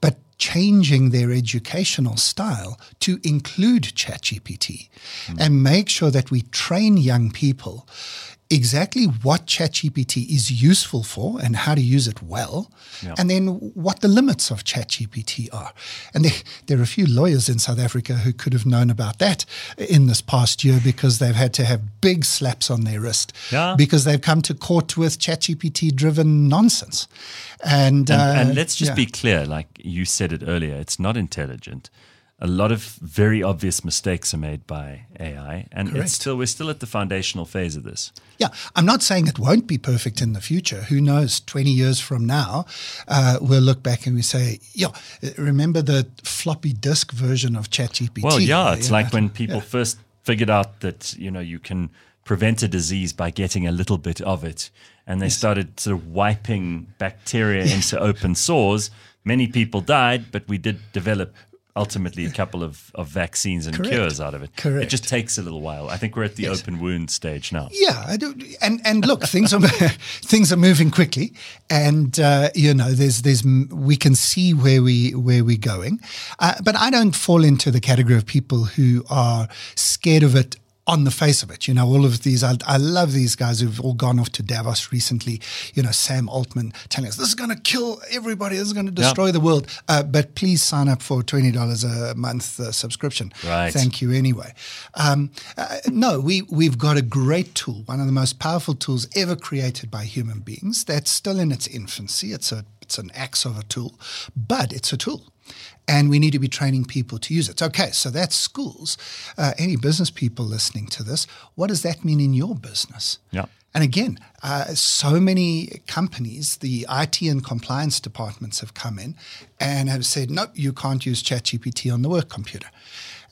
but changing their educational style to include ChatGPT mm. and make sure that we train young people exactly what ChatGPT is useful for and how to use it well, yeah. and then what the limits of ChatGPT are. And there, there, are a few lawyers in South Africa who could have known about that in this past year because they've had to have big slaps on their wrist yeah. because they've come to court with ChatGPT driven nonsense. And, and, uh, and let's just yeah. be clear like you said it earlier, it's not intelligent. A lot of very obvious mistakes are made by AI, and Correct. it's still we're still at the foundational phase of this. Yeah, I'm not saying it won't be perfect in the future. Who knows? 20 years from now, uh, we'll look back and we say, yeah, remember the floppy disk version of ChatGPT? Well, yeah, it's You like when people Yeah. first figured out that you know you can prevent a disease by getting a little bit of it, and they started sort of wiping bacteria into (laughs) open sores. Many people died, but we did develop ultimately a couple of, of vaccines and Correct. cures out of it. Correct. It just takes a little while. I think we're at the Yes. open wound stage now. Yeah, I do. and and look, things are (laughs) things are moving quickly, and uh, you know, there's there's we can see where we where we're going, uh, but I don't fall into the category of people who are scared of it on the face of it. You know, all of these, I, I love these guys who've all gone off to Davos recently. You know, Sam Altman telling us this is going to kill everybody, this is going to destroy the world. Uh, but please sign up for twenty dollars a month uh, subscription. Right. Thank you anyway. Um, uh, no, we we've got a great tool, one of the most powerful tools ever created by human beings. That's still in its infancy. It's a it's an axe of a tool, but it's a tool. And we need to be training people to use it. Okay, so that's schools. Uh, any business people listening to this, what does that mean in your business? Yeah. And again, uh, so many companies, the IT and compliance departments have come in and have said, no, you can't use ChatGPT on the work computer.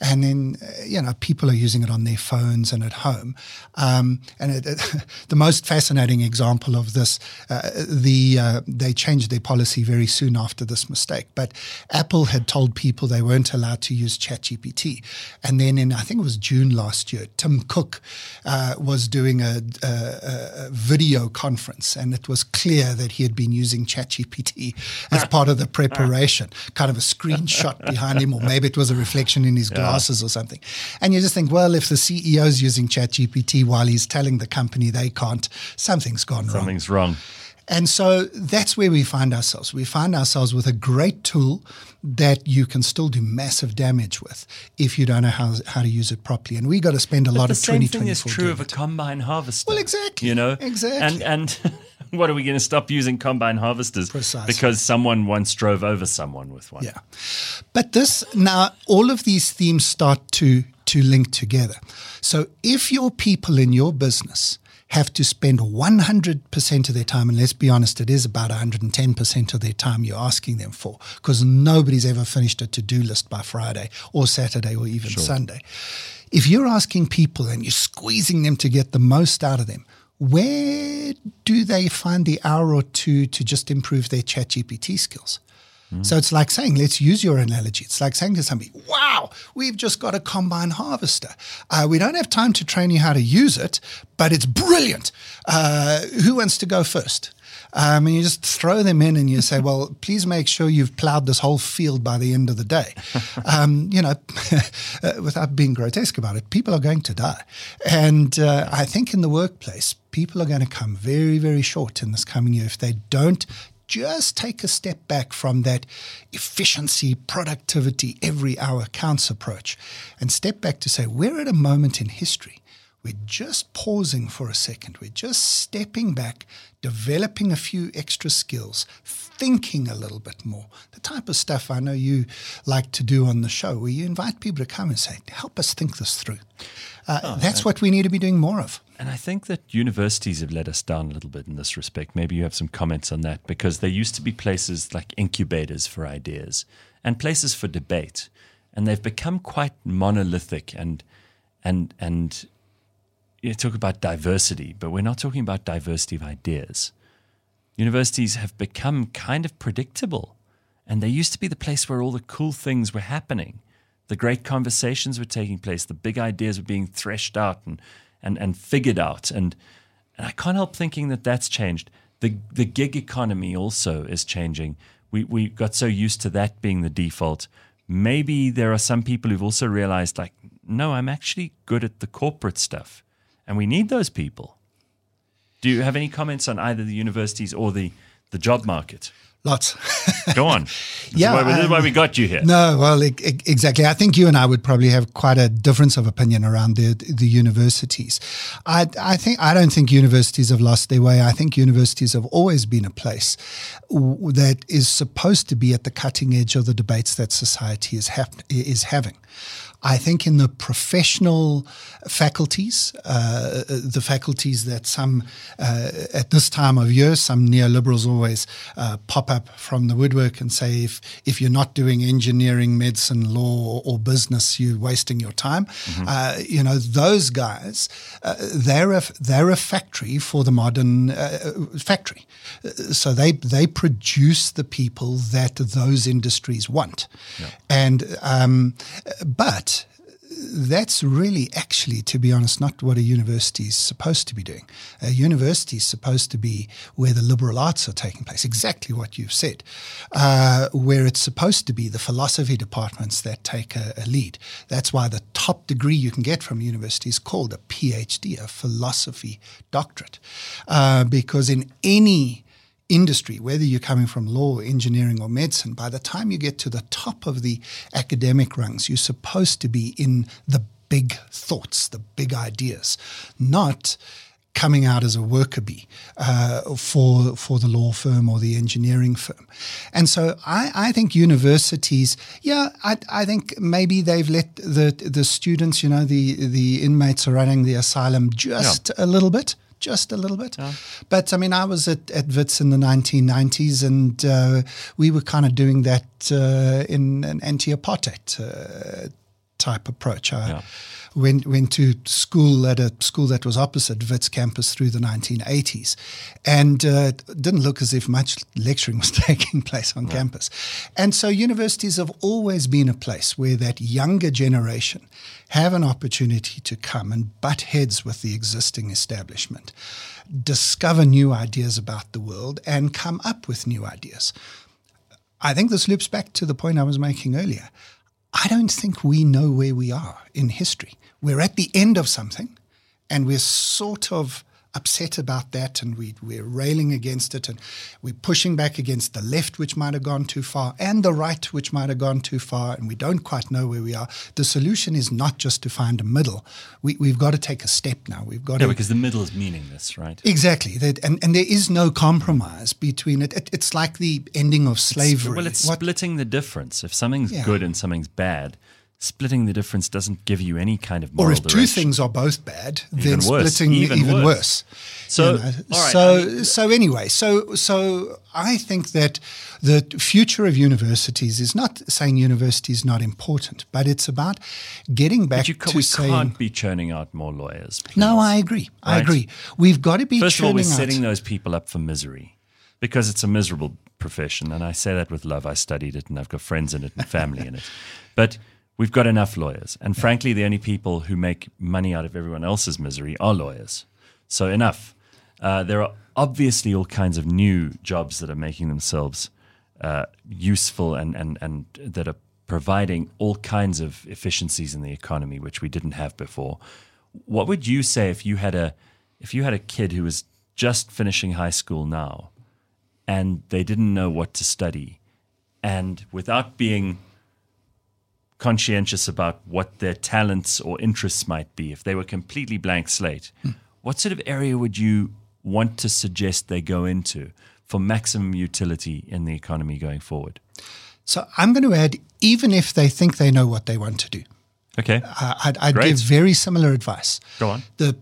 And then, uh, you know, people are using it on their phones and at home. Um, and it, it, (laughs) the most fascinating example of this, uh, the uh, they changed their policy very soon after this mistake. But Apple had told people they weren't allowed to use ChatGPT. And then in, I think it was June last year, Tim Cook uh, was doing a, a, a video conference, and it was clear that he had been using ChatGPT as (laughs) part of the preparation. Kind of a screenshot behind him, or maybe it was a reflection in his (laughs) glasses or something. And you just think, well, if the CEO's using ChatGPT while he's telling the company they can't, something's gone wrong. Something's wrong. And so that's where we find ourselves. We find ourselves with a great tool that you can still do massive damage with if you don't know how, how to use it properly. And we got to spend a lot the of same 2024 thing is true of a combine harvester. Well, exactly. You know, Exactly. And and (laughs) what are we going to stop using combine harvesters Precisely. because someone once drove over someone with one? Yeah. But this now all of these themes start to to link together. So if your people in your business have to spend 100% of their time, and let's be honest, it is about 110% of their time you're asking them for, because nobody's ever finished a to do list by Friday or Saturday or even Sunday. If you're asking people and you're squeezing them to get the most out of them, where do they find the hour or two to just improve their ChatGPT skills? So it's like saying, let's use your analogy. It's like saying to somebody, wow, we've just got a combine harvester. Uh, we don't have time to train you how to use it, but it's brilliant. Uh, who wants to go first? Um, and you just throw them in and you say, well, (laughs) please make sure you've plowed this whole field by the end of the day. (laughs) Um, you know, (laughs) uh, without being grotesque about it, people are going to die. And uh, I think in the workplace, people are going to come very, very short in this coming year if they don't just take a step back from that efficiency, productivity, every hour counts approach and step back to say, we're at a moment in history. We're just pausing for a second. We're just stepping back, developing a few extra skills, thinking a little bit more. The type of stuff I know you like to do on the show, where you invite people to come and say, help us think this through. Uh, that's what we need to be doing more of. And I think that universities have let us down a little bit in this respect. Maybe you have some comments on that because there used to be places like incubators for ideas and places for debate, and they've become quite monolithic and and and you talk about diversity, but we're not talking about diversity of ideas. Universities have become kind of predictable, and they used to be the place where all the cool things were happening. The great conversations were taking place, the big ideas were being threshed out and and, and figured out. And, and I can't help thinking that that's changed. The, the gig economy also is changing. We, we got so used to that being the default. Maybe there are some people who've also realized, like, no, I'm actually good at the corporate stuff. And we need those people. Do you have any comments on either the universities or the, the job market? Lots. Go on. (laughs) This yeah, is why, this is why we got you here. No, well, exactly. I think you and I would probably have quite a difference of opinion around the the universities. I, I think I don't think universities have lost their way. I think universities have always been a place w- that is supposed to be at the cutting edge of the debates that society is hap- is having. I think in the professional faculties, uh, the faculties that some, uh, at this time of year, some neoliberals always uh, pop up from the woodwork and say, if, if you're not doing engineering, medicine, law, or, or business, you're wasting your time. Mm-hmm. Uh, you know, those guys, uh, they're, a, they're a factory for the modern uh, factory. So they, they produce the people that those industries want. Yeah. And, um, but that's really actually, to be honest, not what a university is supposed to be doing. A university is supposed to be where the liberal arts are taking place, exactly what you've said, uh, where it's supposed to be the philosophy departments that take a, a, lead. That's why the top degree you can get from university is called a PhD, a philosophy doctorate, uh, because in any industry, whether you're coming from law, engineering, or medicine, by the time you get to the top of the academic rungs, you're supposed to be in the big thoughts, the big ideas, not coming out as a worker bee uh, for for the law firm or the engineering firm. And so I, I think universities, yeah, I, I, think maybe they've let the the students, you know, the the inmates are running the asylum just yeah. a little bit just a little bit. Yeah. But I mean, I was at, at WITS in the 1990s, and uh, we were kind of doing that uh, in an anti apartheid uh, type approach. I yeah. Went, went to school at a school that was opposite WITS campus through the 1980s, and uh, didn't look as if much lecturing was (laughs) taking place on yeah. campus. And so, universities have always been a place where that younger generation have an opportunity to come and butt heads with the existing establishment, discover new ideas about the world, and come up with new ideas. I think this loops back to the point I was making earlier. I don't think we know where we are in history. We're at the end of something, and we're sort of upset about that and we, we're railing against it and we're pushing back against the left, which might have gone too far, and the right, which might have gone too far, and we don't quite know where we are. The solution is not just to find a middle. We, we've got to take a step now. We've got yeah, to, because the middle is meaningless, right? Exactly. That, and, and there is no compromise between it. it it's like the ending of slavery. It's, well, it's what, splitting the difference. If something's yeah. good and something's bad, splitting the difference doesn't give you any kind of moral or if direction. two things are both bad even then worse. splitting even, even worse. worse, so you know? so I mean, so anyway so so i think that the future of universities is not saying university is not important but it's about getting back you, to we saying, can't be churning out more lawyers please. no i agree right? i agree we've got to be first of all we're out. setting those people up for misery because it's a miserable profession and i say that with love i studied it and i've got friends in it and family in it but We've got enough lawyers. And yeah. frankly, the only people who make money out of everyone else's misery are lawyers. So enough. Uh, there are obviously all kinds of new jobs that are making themselves uh, useful and, and, and that are providing all kinds of efficiencies in the economy, which we didn't have before. What would you say if you had a if you had a kid who was just finishing high school now and they didn't know what to study and without being conscientious about what their talents or interests might be, if they were completely blank slate, hmm. what sort of area would you want to suggest they go into for maximum utility in the economy going forward? So I'm going to add, even if they think they know what they want to do. Okay. Uh, I'd, I'd give very similar advice. Go on. The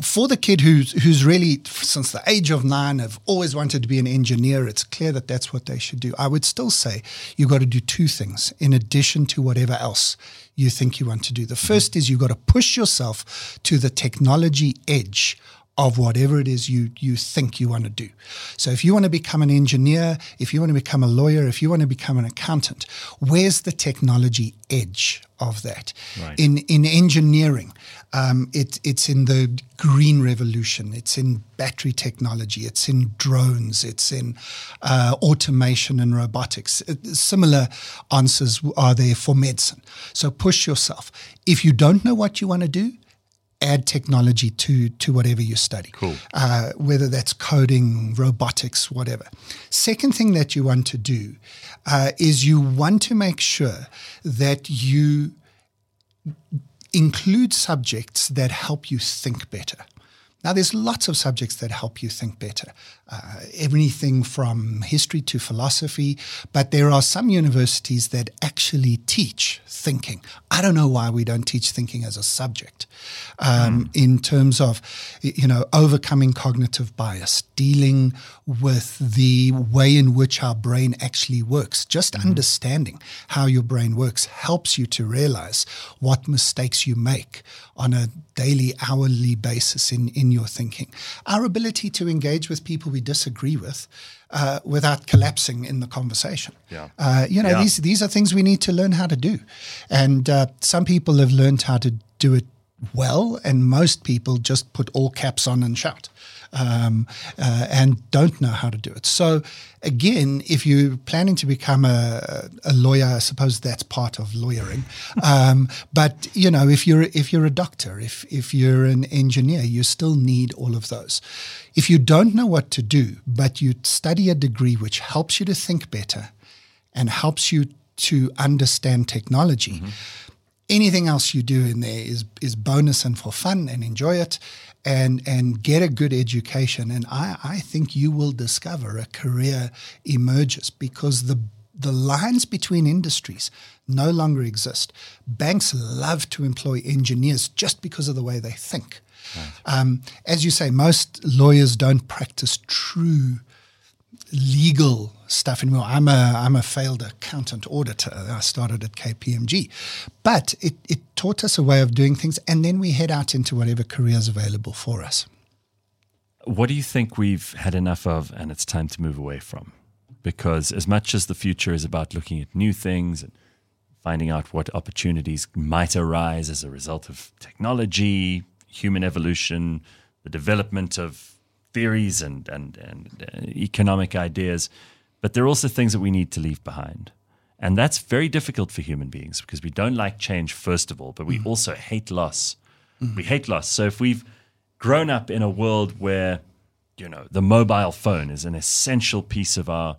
for the kid who's who's really since the age of nine have always wanted to be an engineer, it's clear that that's what they should do. I would still say you've got to do two things in addition to whatever else you think you want to do. The first is you've got to push yourself to the technology edge of whatever it is you you think you want to do. So if you want to become an engineer, if you want to become a lawyer, if you want to become an accountant, where's the technology edge of that? Right. In in engineering, um, it, it's in the green revolution. It's in battery technology. It's in drones. It's in uh, automation and robotics. Similar answers are there for medicine. So push yourself. If you don't know what you want to do, add technology to to whatever you study. Cool. Uh, whether that's coding, robotics, whatever. Second thing that you want to do uh, is you want to make sure that you include subjects that help you think better. Now, there's lots of subjects that help you think better, uh, everything from history to philosophy, but there are some universities that actually teach thinking. I don't know why we don't teach thinking as a subject um, mm. in terms of, you know, overcoming cognitive bias, dealing with the way in which our brain actually works. Just mm. understanding how your brain works helps you to realize what mistakes you make on a daily, hourly basis in, in your thinking. Our ability to engage with people we disagree with uh, without collapsing in the conversation. Yeah. Uh, you know, yeah. these, these are things we need to learn how to do. And uh, some people have learned how to do it well, and most people just put all caps on and shout um, uh, and don't know how to do it. So, again, if you're planning to become a, a lawyer, I suppose that's part of lawyering. (laughs) Um, but you know, if you're if you're a doctor, if if you're an engineer, you still need all of those. If you don't know what to do, but you study a degree which helps you to think better and helps you to understand technology. Mm-hmm anything else you do in there is is bonus and for fun and enjoy it and and get a good education and I, I think you will discover a career emerges because the the lines between industries no longer exist. Banks love to employ engineers just because of the way they think. Right. Um, as you say, most lawyers don't practice true legal stuff anymore. I'm a I'm a failed accountant auditor. I started at KPMG, but it, it taught us a way of doing things, and then we head out into whatever careers available for us. What do you think we've had enough of, and it's time to move away from? Because as much as the future is about looking at new things and finding out what opportunities might arise as a result of technology, human evolution, the development of theories and, and, and uh, economic ideas, but they're also things that we need to leave behind. And that's very difficult for human beings because we don't like change, first of all, but we mm. also hate loss. Mm. We hate loss. So if we've grown up in a world where, you know, the mobile phone is an essential piece of our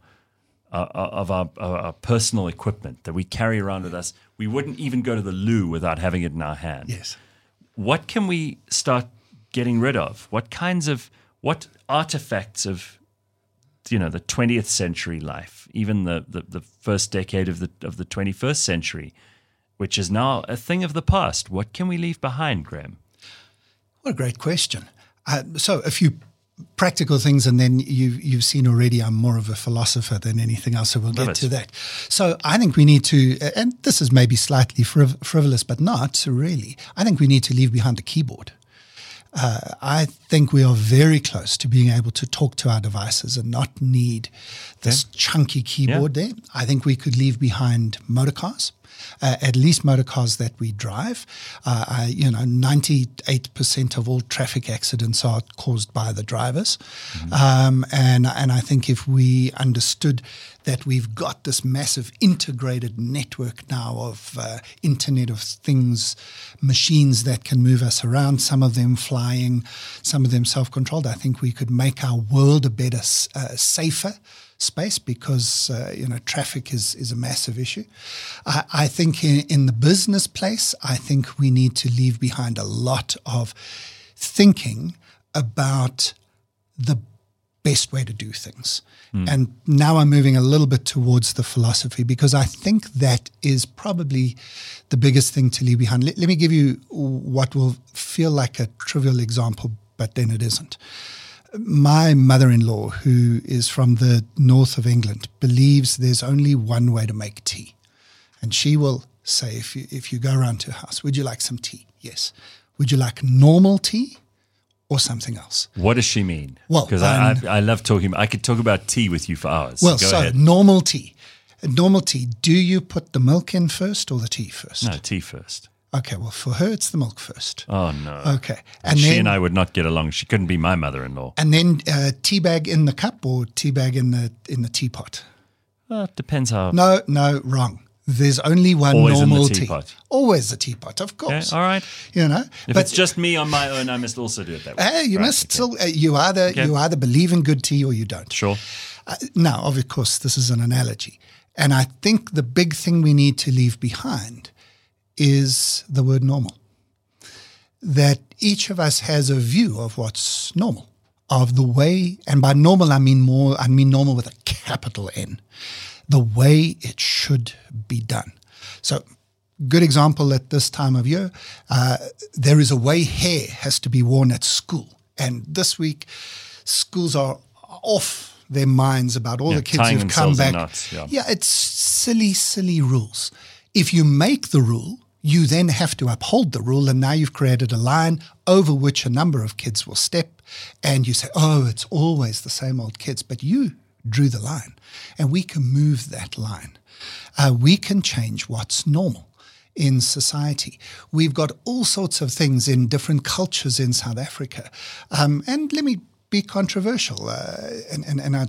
uh, of our, our, personal equipment that we carry around with us, we wouldn't even go to the loo without having it in our hand. Yes. What can we start getting rid of? What kinds of what artifacts of you know the 20th century life, even the, the, the first decade of the of the 21st century, which is now a thing of the past. What can we leave behind, Graeme? What a great question. Uh, so a few practical things, and then you've you've seen already. I'm more of a philosopher than anything else, so we'll Love get it. to that. So I think we need to, and this is maybe slightly friv- frivolous, but not really. I think we need to leave behind the keyboard. Uh, I think we are very close to being able to talk to our devices and not need this yeah. chunky keyboard yeah. there. I think we could leave behind motor cars uh, at least motor cars that we drive. Uh, I, you know, 98% of all traffic accidents are caused by the drivers. Mm-hmm. Um, and, and I think if we understood that we've got this massive integrated network now of uh, Internet of Things machines that can move us around, some of them flying, some of them self controlled. I think we could make our world a better, uh, safer space because uh, you know traffic is is a massive issue. I, I think in, in, the business place, I think we need to leave behind a lot of thinking about the best way to do things. Mm. And now I'm moving a little bit towards the philosophy because I think that is probably the biggest thing to leave behind. Let, let me give you what will feel like a trivial example, but then it isn't my mother in law, who is from the north of England, believes there's only one way to make tea. And she will say, if you, if you go around to her house, would you like some tea? Yes. Would you like normal tea or something else? What does she mean? Well, because um, I, I, I, love talking, I could talk about tea with you for hours. Well, go so ahead. normal tea. Normal tea, do you put the milk in first or the tea first? No, tea first. Okay, well, for her, it's the milk first. Oh, no. Okay. And, she then, and I would not get along. She couldn't be my mother in law. And then uh, tea bag in the cup or tea bag in the, in the teapot? It depends how. No, no, wrong. There's only one Always normal tea. teapot. Always the teapot, of Okay, course. all right. You know, If it's just me on my own, I must also do it that way. Hey, you Right, must okay. still uh, you either you either believe in good tea or you don't. Sure. Uh, now, of course, this is an analogy, and I think the big thing we need to leave behind is the word normal. That each of us has a view of what's normal, of the way, and by normal I mean more. I mean normal with a capital N, the way it should be done. So, good example at this time of year, uh, there is a way hair has to be worn at school, and this week, schools are off their minds about all Yeah, the kids who've come back. knots, yeah. yeah, it's silly, silly rules. If you make the rule, you then have to uphold the rule, and now you've created a line over which a number of kids will step, and you say, "Oh, it's always the same old kids," but you drew the line, and we can move that line. Uh, we can change what's normal in society. We've got all sorts of things in different cultures in South Africa, um, and let me be controversial, uh, and and, and I,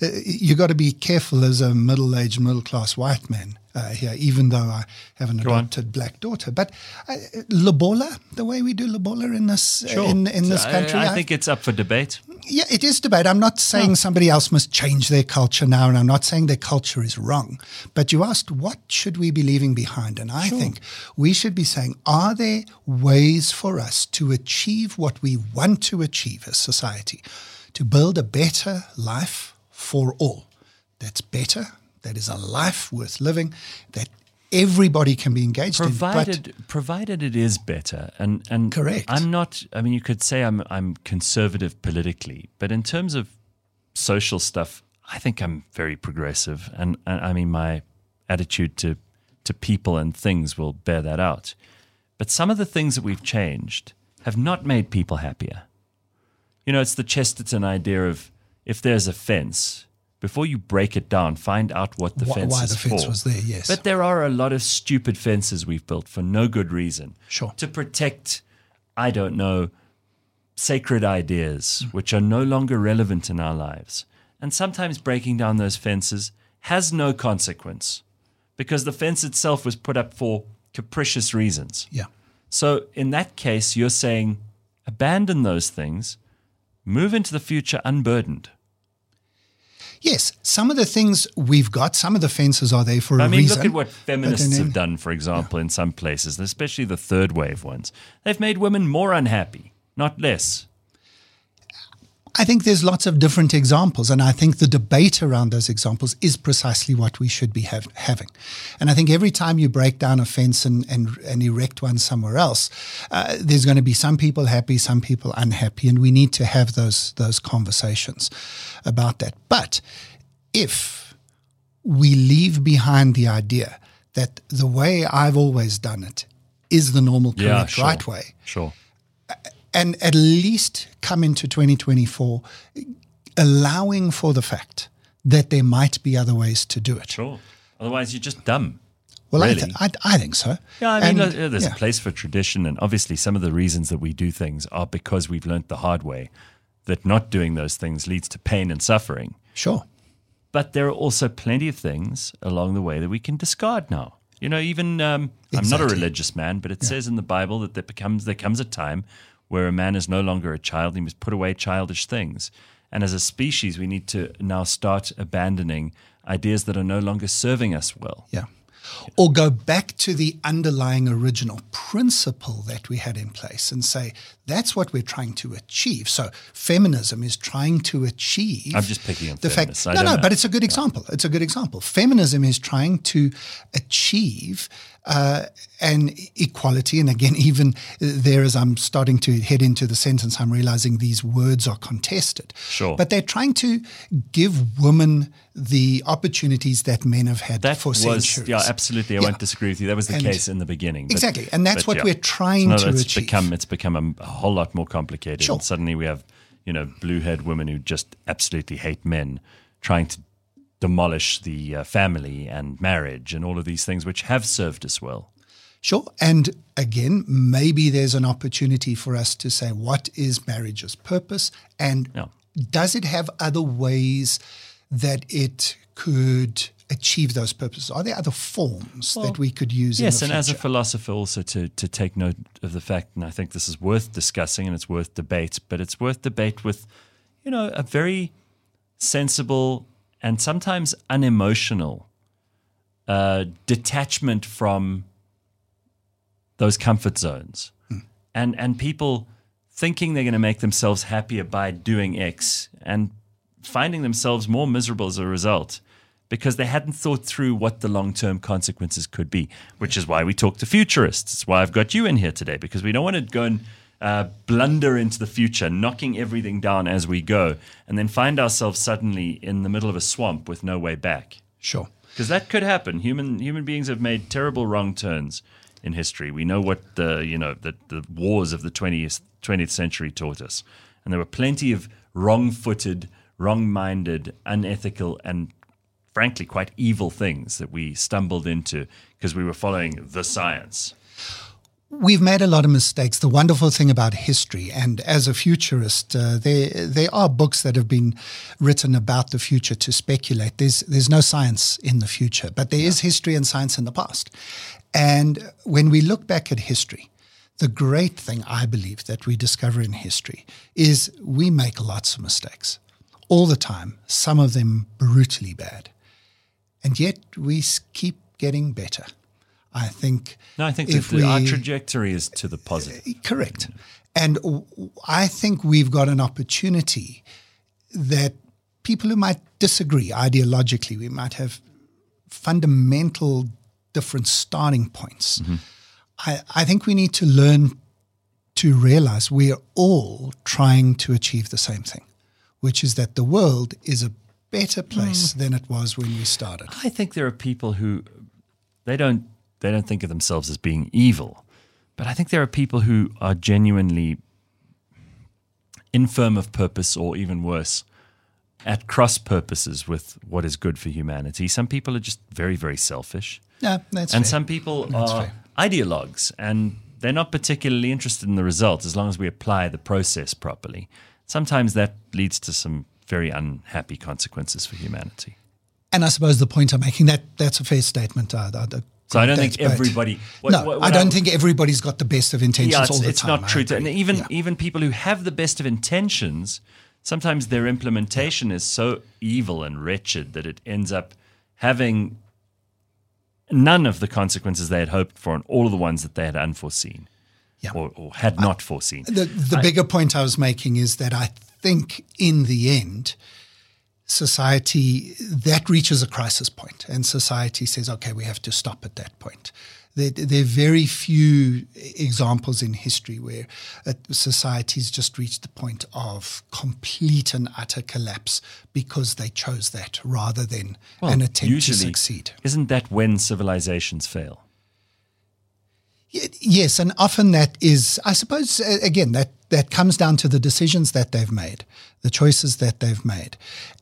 (laughs) you got to be careful as a middle-aged, middle-class white man uh, here, even though I have an adopted black daughter. But uh, lobola, the way we do lobola in this in in this I- country, I, think it's up for debate. yeah, it is debate. I'm not saying somebody else must change their culture now, and I'm not saying their culture is wrong. But you asked, what should we be leaving behind? And I think we should be saying, are there ways for us to achieve what we want to achieve as society, to build a better life for all? That's better. That is a life worth living. That everybody can be engaged in. But provided provided it is better and and Correct. i'm not i mean you could say i'm i'm conservative politically but in terms of social stuff i think i'm very progressive and, and i mean my attitude to to people and things will bear that out but some of the things that we've changed have not made people happier you know it's the chesterton idea of if there's a fence before you break it down find out what the wh- fence why is the fence for. was there, yes. But there are a lot of stupid fences we've built for no good reason. Sure. To protect, I don't know, sacred ideas Mm. which are no longer relevant in our lives. And sometimes breaking down those fences has no consequence because the fence itself was put up for capricious reasons. yeah. So in that case, you're saying abandon those things, move into the future unburdened. Yes, some of the things we've got, some of the fences are there for a I mean, reason. look at what feminists then- have done, for example, in some places, especially the third wave ones. They've made women more unhappy, not less. I think there's lots of different examples, and I think the debate around those examples is precisely what we should be have, having. And I think every time you break down a fence and, and, and erect one somewhere else, uh, there's going to be some people happy, some people unhappy, and we need to have those those conversations about that. But if we leave behind the idea that the way I've always done it is the normal, Yeah, correct, sure. right way, Sure. And at least come into 2024 allowing for the fact that there might be other ways to do it. Sure. Otherwise, you're just dumb. Well, I, really. th- I, I think so. Yeah, I mean, And, look, there's yeah. a place for tradition, and obviously, some of the reasons that we do things are because we've learnt the hard way that not doing those things leads to pain and suffering. Sure. But there are also plenty of things along the way that we can discard now. You know, even um, I'm not a religious man, but it says in the Bible that there becomes there comes a time where a man is no longer a child; he must put away childish things. And as a species, we need to now start abandoning ideas that are no longer serving us well. Yeah. Or go back to the underlying original principle that we had in place and say, that's what we're trying to achieve. So feminism is trying to achieve. I'm just picking on the feminists. Fact. No, no, know. but it's a good example. It's a good example. Feminism is trying to achieve uh, an equality. And again, (laughs) even there, as I'm starting to head into the sentence, I'm realizing these words are contested. Sure. But they're trying to give women the opportunities that men have had That for was centuries. yeah, absolutely. I Yeah. won't disagree with you. That was the And- case in the beginning. but- Exactly, and that's what we're trying no, to it's achieve. Become, it's become a, whole lot more complicated. Sure. And suddenly we have, you know, blue-haired women who just absolutely hate men, trying to demolish the uh, family and marriage and all of these things, which have served us well. Sure. And again, maybe there's an opportunity for us to say, what is marriage's purpose? And Yeah. does it have other ways that it could achieve those purposes? Are there other forms that we could use? Yes, and as a philosopher, also to to take note of the fact, and I think this is worth discussing and it's worth debate, but it's worth debate with, you know, a very sensible and sometimes unemotional uh, detachment from those comfort zones, and and people thinking they're going to make themselves happier by doing X and finding themselves more miserable as a result because they hadn't thought through what the long term consequences could be, which is why we talk to futurists. It's why I've got you in here today because we don't want to go and uh, blunder into the future, knocking everything down as we go, and then find ourselves suddenly in the middle of a swamp with no way back. sure. Because that could happen. Human human beings have made terrible wrong turns in history. We know what the you know the, the wars of the twentieth twentieth century taught us, and there were plenty of wrong-footed, wrong-minded, unethical, and frankly quite evil things that we stumbled into because we were following the science. We've made a lot of mistakes. The wonderful thing about history, and as a futurist, uh, there there are books that have been written about the future to speculate. There's there's no science in the future, but there is history and science in the past. And when we look back at history, the great thing I believe that we discover in history is we make lots of mistakes all the time. Some of them brutally bad, and yet we keep getting better. I think. No, I think if the, our trajectory is to the positive. Uh, correct. And I think we've got an opportunity that people who might disagree ideologically, we might have fundamental different starting points. Mm-hmm. I, I think we need to learn to realize we are all trying to achieve the same thing, which is that the world is a better mm. place than it was when we started. I think there are people who they don't they don't think of themselves as being evil, but I think there are people who are genuinely infirm of purpose, or even worse, at cross purposes with what is good for humanity. Some people are just very very selfish, Yeah, that's and fair. some people That's are fair. ideologues, and they're not particularly interested in the results as long as we apply the process properly. Sometimes that leads to some very unhappy consequences for humanity. And I suppose the point I'm making that that's a fair statement. Uh, I, I, So I don't think everybody. what- no, what- I what don't think everybody's got the best of intentions Yeah, it's, all the it's time. It's not true. To, and even Yeah. even people who have the best of intentions, sometimes their implementation is so evil and wretched that it ends up having none of the consequences they had hoped for, and all of the ones that they had unforeseen, Yeah. or, or had not foreseen. The, the bigger point I was making is that I think in the end, society that reaches a crisis point, and society says, "Okay, we have to stop at that point." There, there are very few examples in history where uh, societies just reached the point of complete and utter collapse because they chose that rather than an attempt to succeed. Isn't that when civilizations fail? Yes, and often that is, I suppose, again, that, that comes down to the decisions that they've made, the choices that they've made,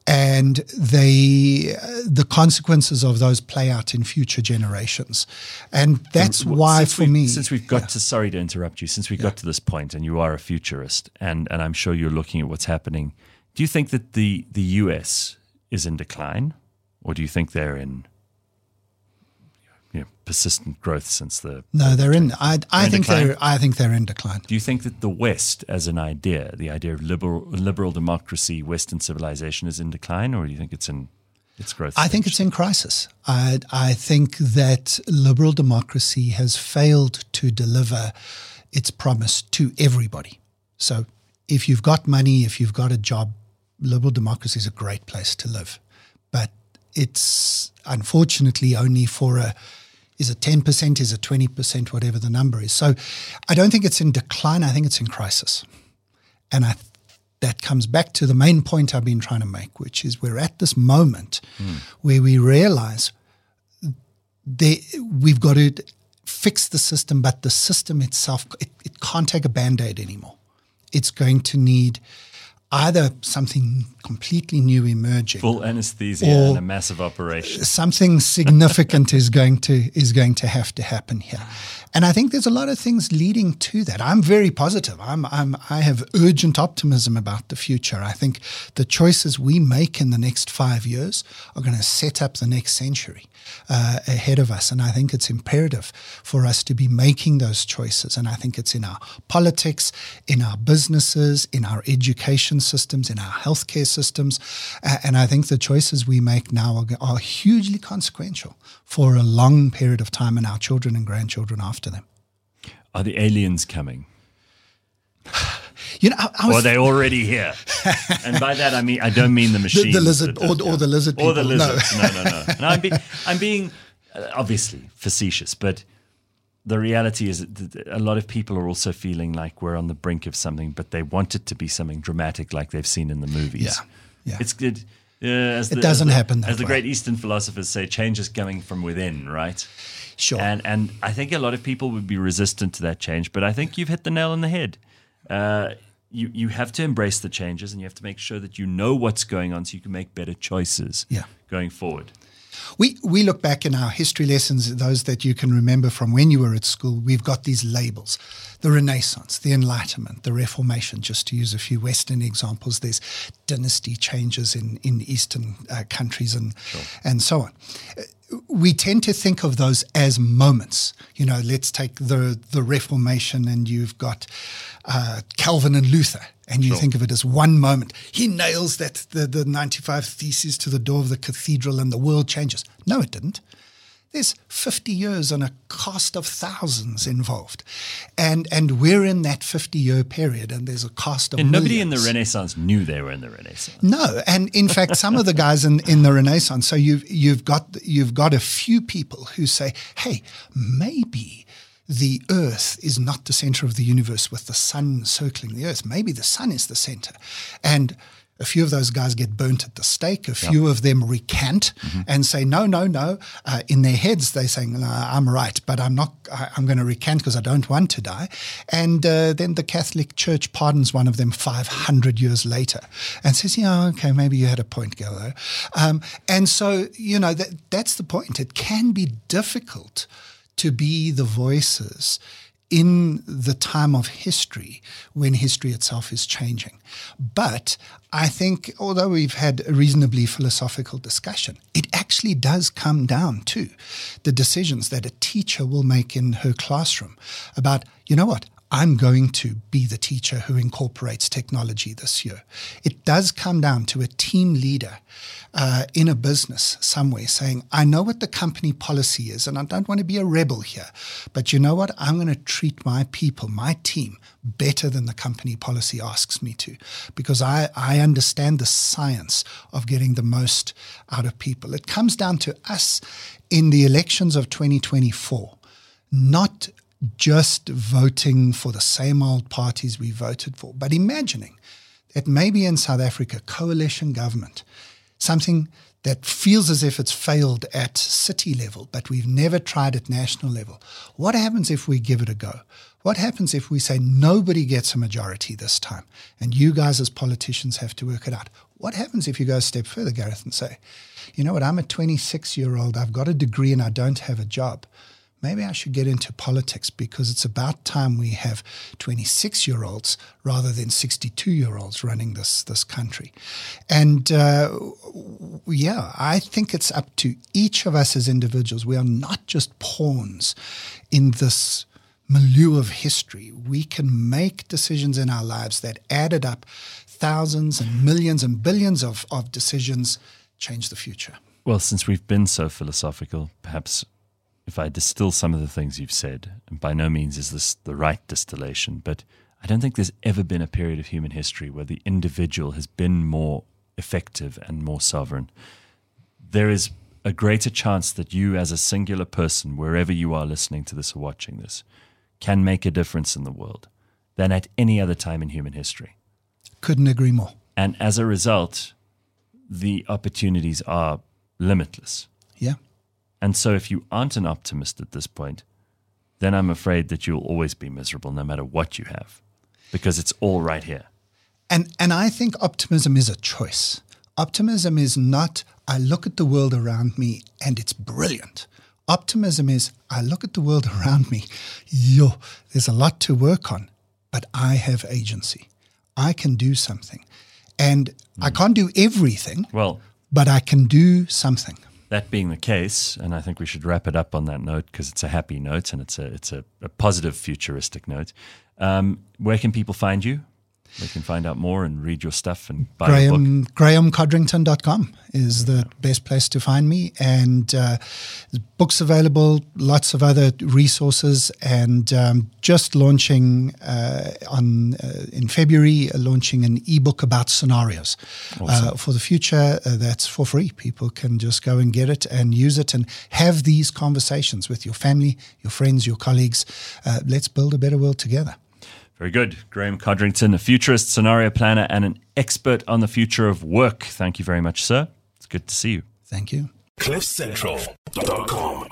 and they, uh, the consequences of those play out in future generations. And that's why, for me, since we've got to, sorry to interrupt you, since we got to this point, and you are a futurist, and and I'm sure you're looking at what's happening. Do you think that the the U.S. is in decline, or do you think they're in persistent growth since the? no, they're in. I, I in think decline? they're. I think they're in decline. Do you think that the West, as an idea, the idea of liberal liberal democracy, Western civilization, is in decline, or do you think it's in its growth? I think it's in crisis. I, I think that liberal democracy has failed to deliver its promise to everybody. So, if you've got money, if you've got a job, liberal democracy is a great place to live. But it's unfortunately only for a is it 10%, is it 20%, whatever the number is. So I don't think it's in decline, I think it's in crisis. And I that comes back to the main point I've been trying to make, which is we're at this moment hmm. where we realize there, we've got to fix the system, but the system itself, it, it can't take a band aid anymore. It's going to need either something completely new emerging Full anesthesia Or- and a massive operation. something (laughs) significant is going to is going to have to happen here. And I think there's a lot of things leading to that. I'm very positive. I'm, I'm I have urgent optimism about the future. I think the choices we make in the next five years are going to set up the next century uh, ahead of us. And I think it's imperative for us to be making those choices. And I think it's in our politics, in our businesses, in our education systems, in our healthcare systems. And I think the choices we make now are, are hugely consequential for a long period of time and our children and grandchildren after them. Are the aliens coming? (sighs) You know, I, I Or are they already here? (laughs) and by that I mean I don't mean the the, machines. the lizard or, or the lizard people. or the No. No, no, no. no I'm, be, I'm being uh, obviously facetious, but the reality is that a lot of people are also feeling like we're on the brink of something, but they want it to be something dramatic, like they've seen in the movies. Yeah, yeah. It's good. It the- doesn't as the- happen that As the great Eastern philosophers say, change is coming from within, right? Sure. And and I think a lot of people would be resistant to that change, but I think you've hit the nail on the head. Uh, you you have to embrace the changes, and you have to make sure that you know what's going on, so you can make better choices. Yeah. Going forward. We we look back in our history lessons, those that you can remember from when you were at school. We've got these labels: the Renaissance, the Enlightenment, the Reformation. Just to use a few Western examples, there's dynasty changes in in Eastern uh, countries and and so on. We tend to think of those as moments. You know, let's take the the Reformation, and you've got uh, Calvin and Luther, and you think of it as one moment. He nails that the, the 95 theses to the door of the cathedral and the world changes. No, it didn't. There's 50 years and a cost of thousands involved. And and we're in that 50 year period and there's a cost of And nobody in the. Renaissance knew they were in the Renaissance. No, and in fact, some of the guys in, in the Renaissance. So you've you've got you've got a few people who say, "Hey, maybe the Earth is not the center of the universe with the sun circling the Earth. Maybe the sun is the center," and a few of those guys get burnt at the stake. A few of them recant and say, "No, no, no." Uh, in their heads, they're saying, no, "I'm right, but I'm not. I, I'm going to recant because I don't want to die." And uh, then the Catholic Church pardons one of them 500 years later and says, "Yeah, okay, maybe you had a point, Gallo." Um, and so, you know, that that's the point. It can be difficult to be the voices in the time of history when history itself is changing. But I think, although we've had a reasonably philosophical discussion, it actually does come down to the decisions that a teacher will make in her classroom about, you know what, I'm going to be the teacher who incorporates technology this year. It does come down to a team leader uh, in a business somewhere saying, I know what the company policy is, and I don't want to be a rebel here, but you know what? I'm going to treat my people, my team, better than the company policy asks me to, because I, I understand the science of getting the most out of people. It comes down to us in the elections of 2024, not just voting for the same old parties we voted for, but imagining that maybe in South Africa, coalition government, something that feels as if it's failed at city level, but we've never tried at national level. What happens if we give it a go? What happens if we say nobody gets a majority this time and you guys as politicians have to work it out? What happens if you go a step further, Gareth, and say, you know what, I'm a 26 year old, I've got a degree and I don't have a job maybe I should get into politics because it's about time we have 26 year olds rather than 62 year olds running this, this country. And uh, yeah, I think it's up to each of us as individuals. We are not just pawns in this milieu of history. We can make decisions in our lives that added up thousands and millions and billions of, of decisions change the future. Well, since we've been so philosophical, perhaps if I distill some of the things you've said, and by no means is this the right distillation, but I don't think there's ever been a period of human history where the individual has been more effective and more sovereign. There is a greater chance that you, as a singular person, wherever you are listening to this or watching this, can make a difference in the world than at any other time in human history. Couldn't agree more. And as a result, the opportunities are limitless. And so, if you aren't an optimist at this point, then I'm afraid that you'll always be miserable no matter what you have, because it's all right here. And and I think optimism is a choice. Optimism is not I look at the world around me and it's brilliant. Optimism is I look at the world (laughs) around me, yo, there's a lot to work on, but I have agency. I can do something. And I hmm. can't do everything, Well, but I can do something. That being the case, and I think we should wrap it up on that note because it's a happy note and it's a it's a, a positive futuristic note. Um, where can people find you? They can find out more and read your stuff and buy your book. Graeme, graemecodrington.com is the best place to find me. And uh, books available, lots of other resources, and um, just launching uh, on uh, in February, uh, launching an ebook about scenarios uh, for the future. Uh, that's for free. People can just go and get it and use it and have these conversations with your family, your friends, your colleagues. Uh, let's build a better world together. Very good. Graeme Codrington, a futurist, scenario planner, and an expert on the future of work. Thank you very much, sir. It's good to see you. Thank you. CliffCentral.com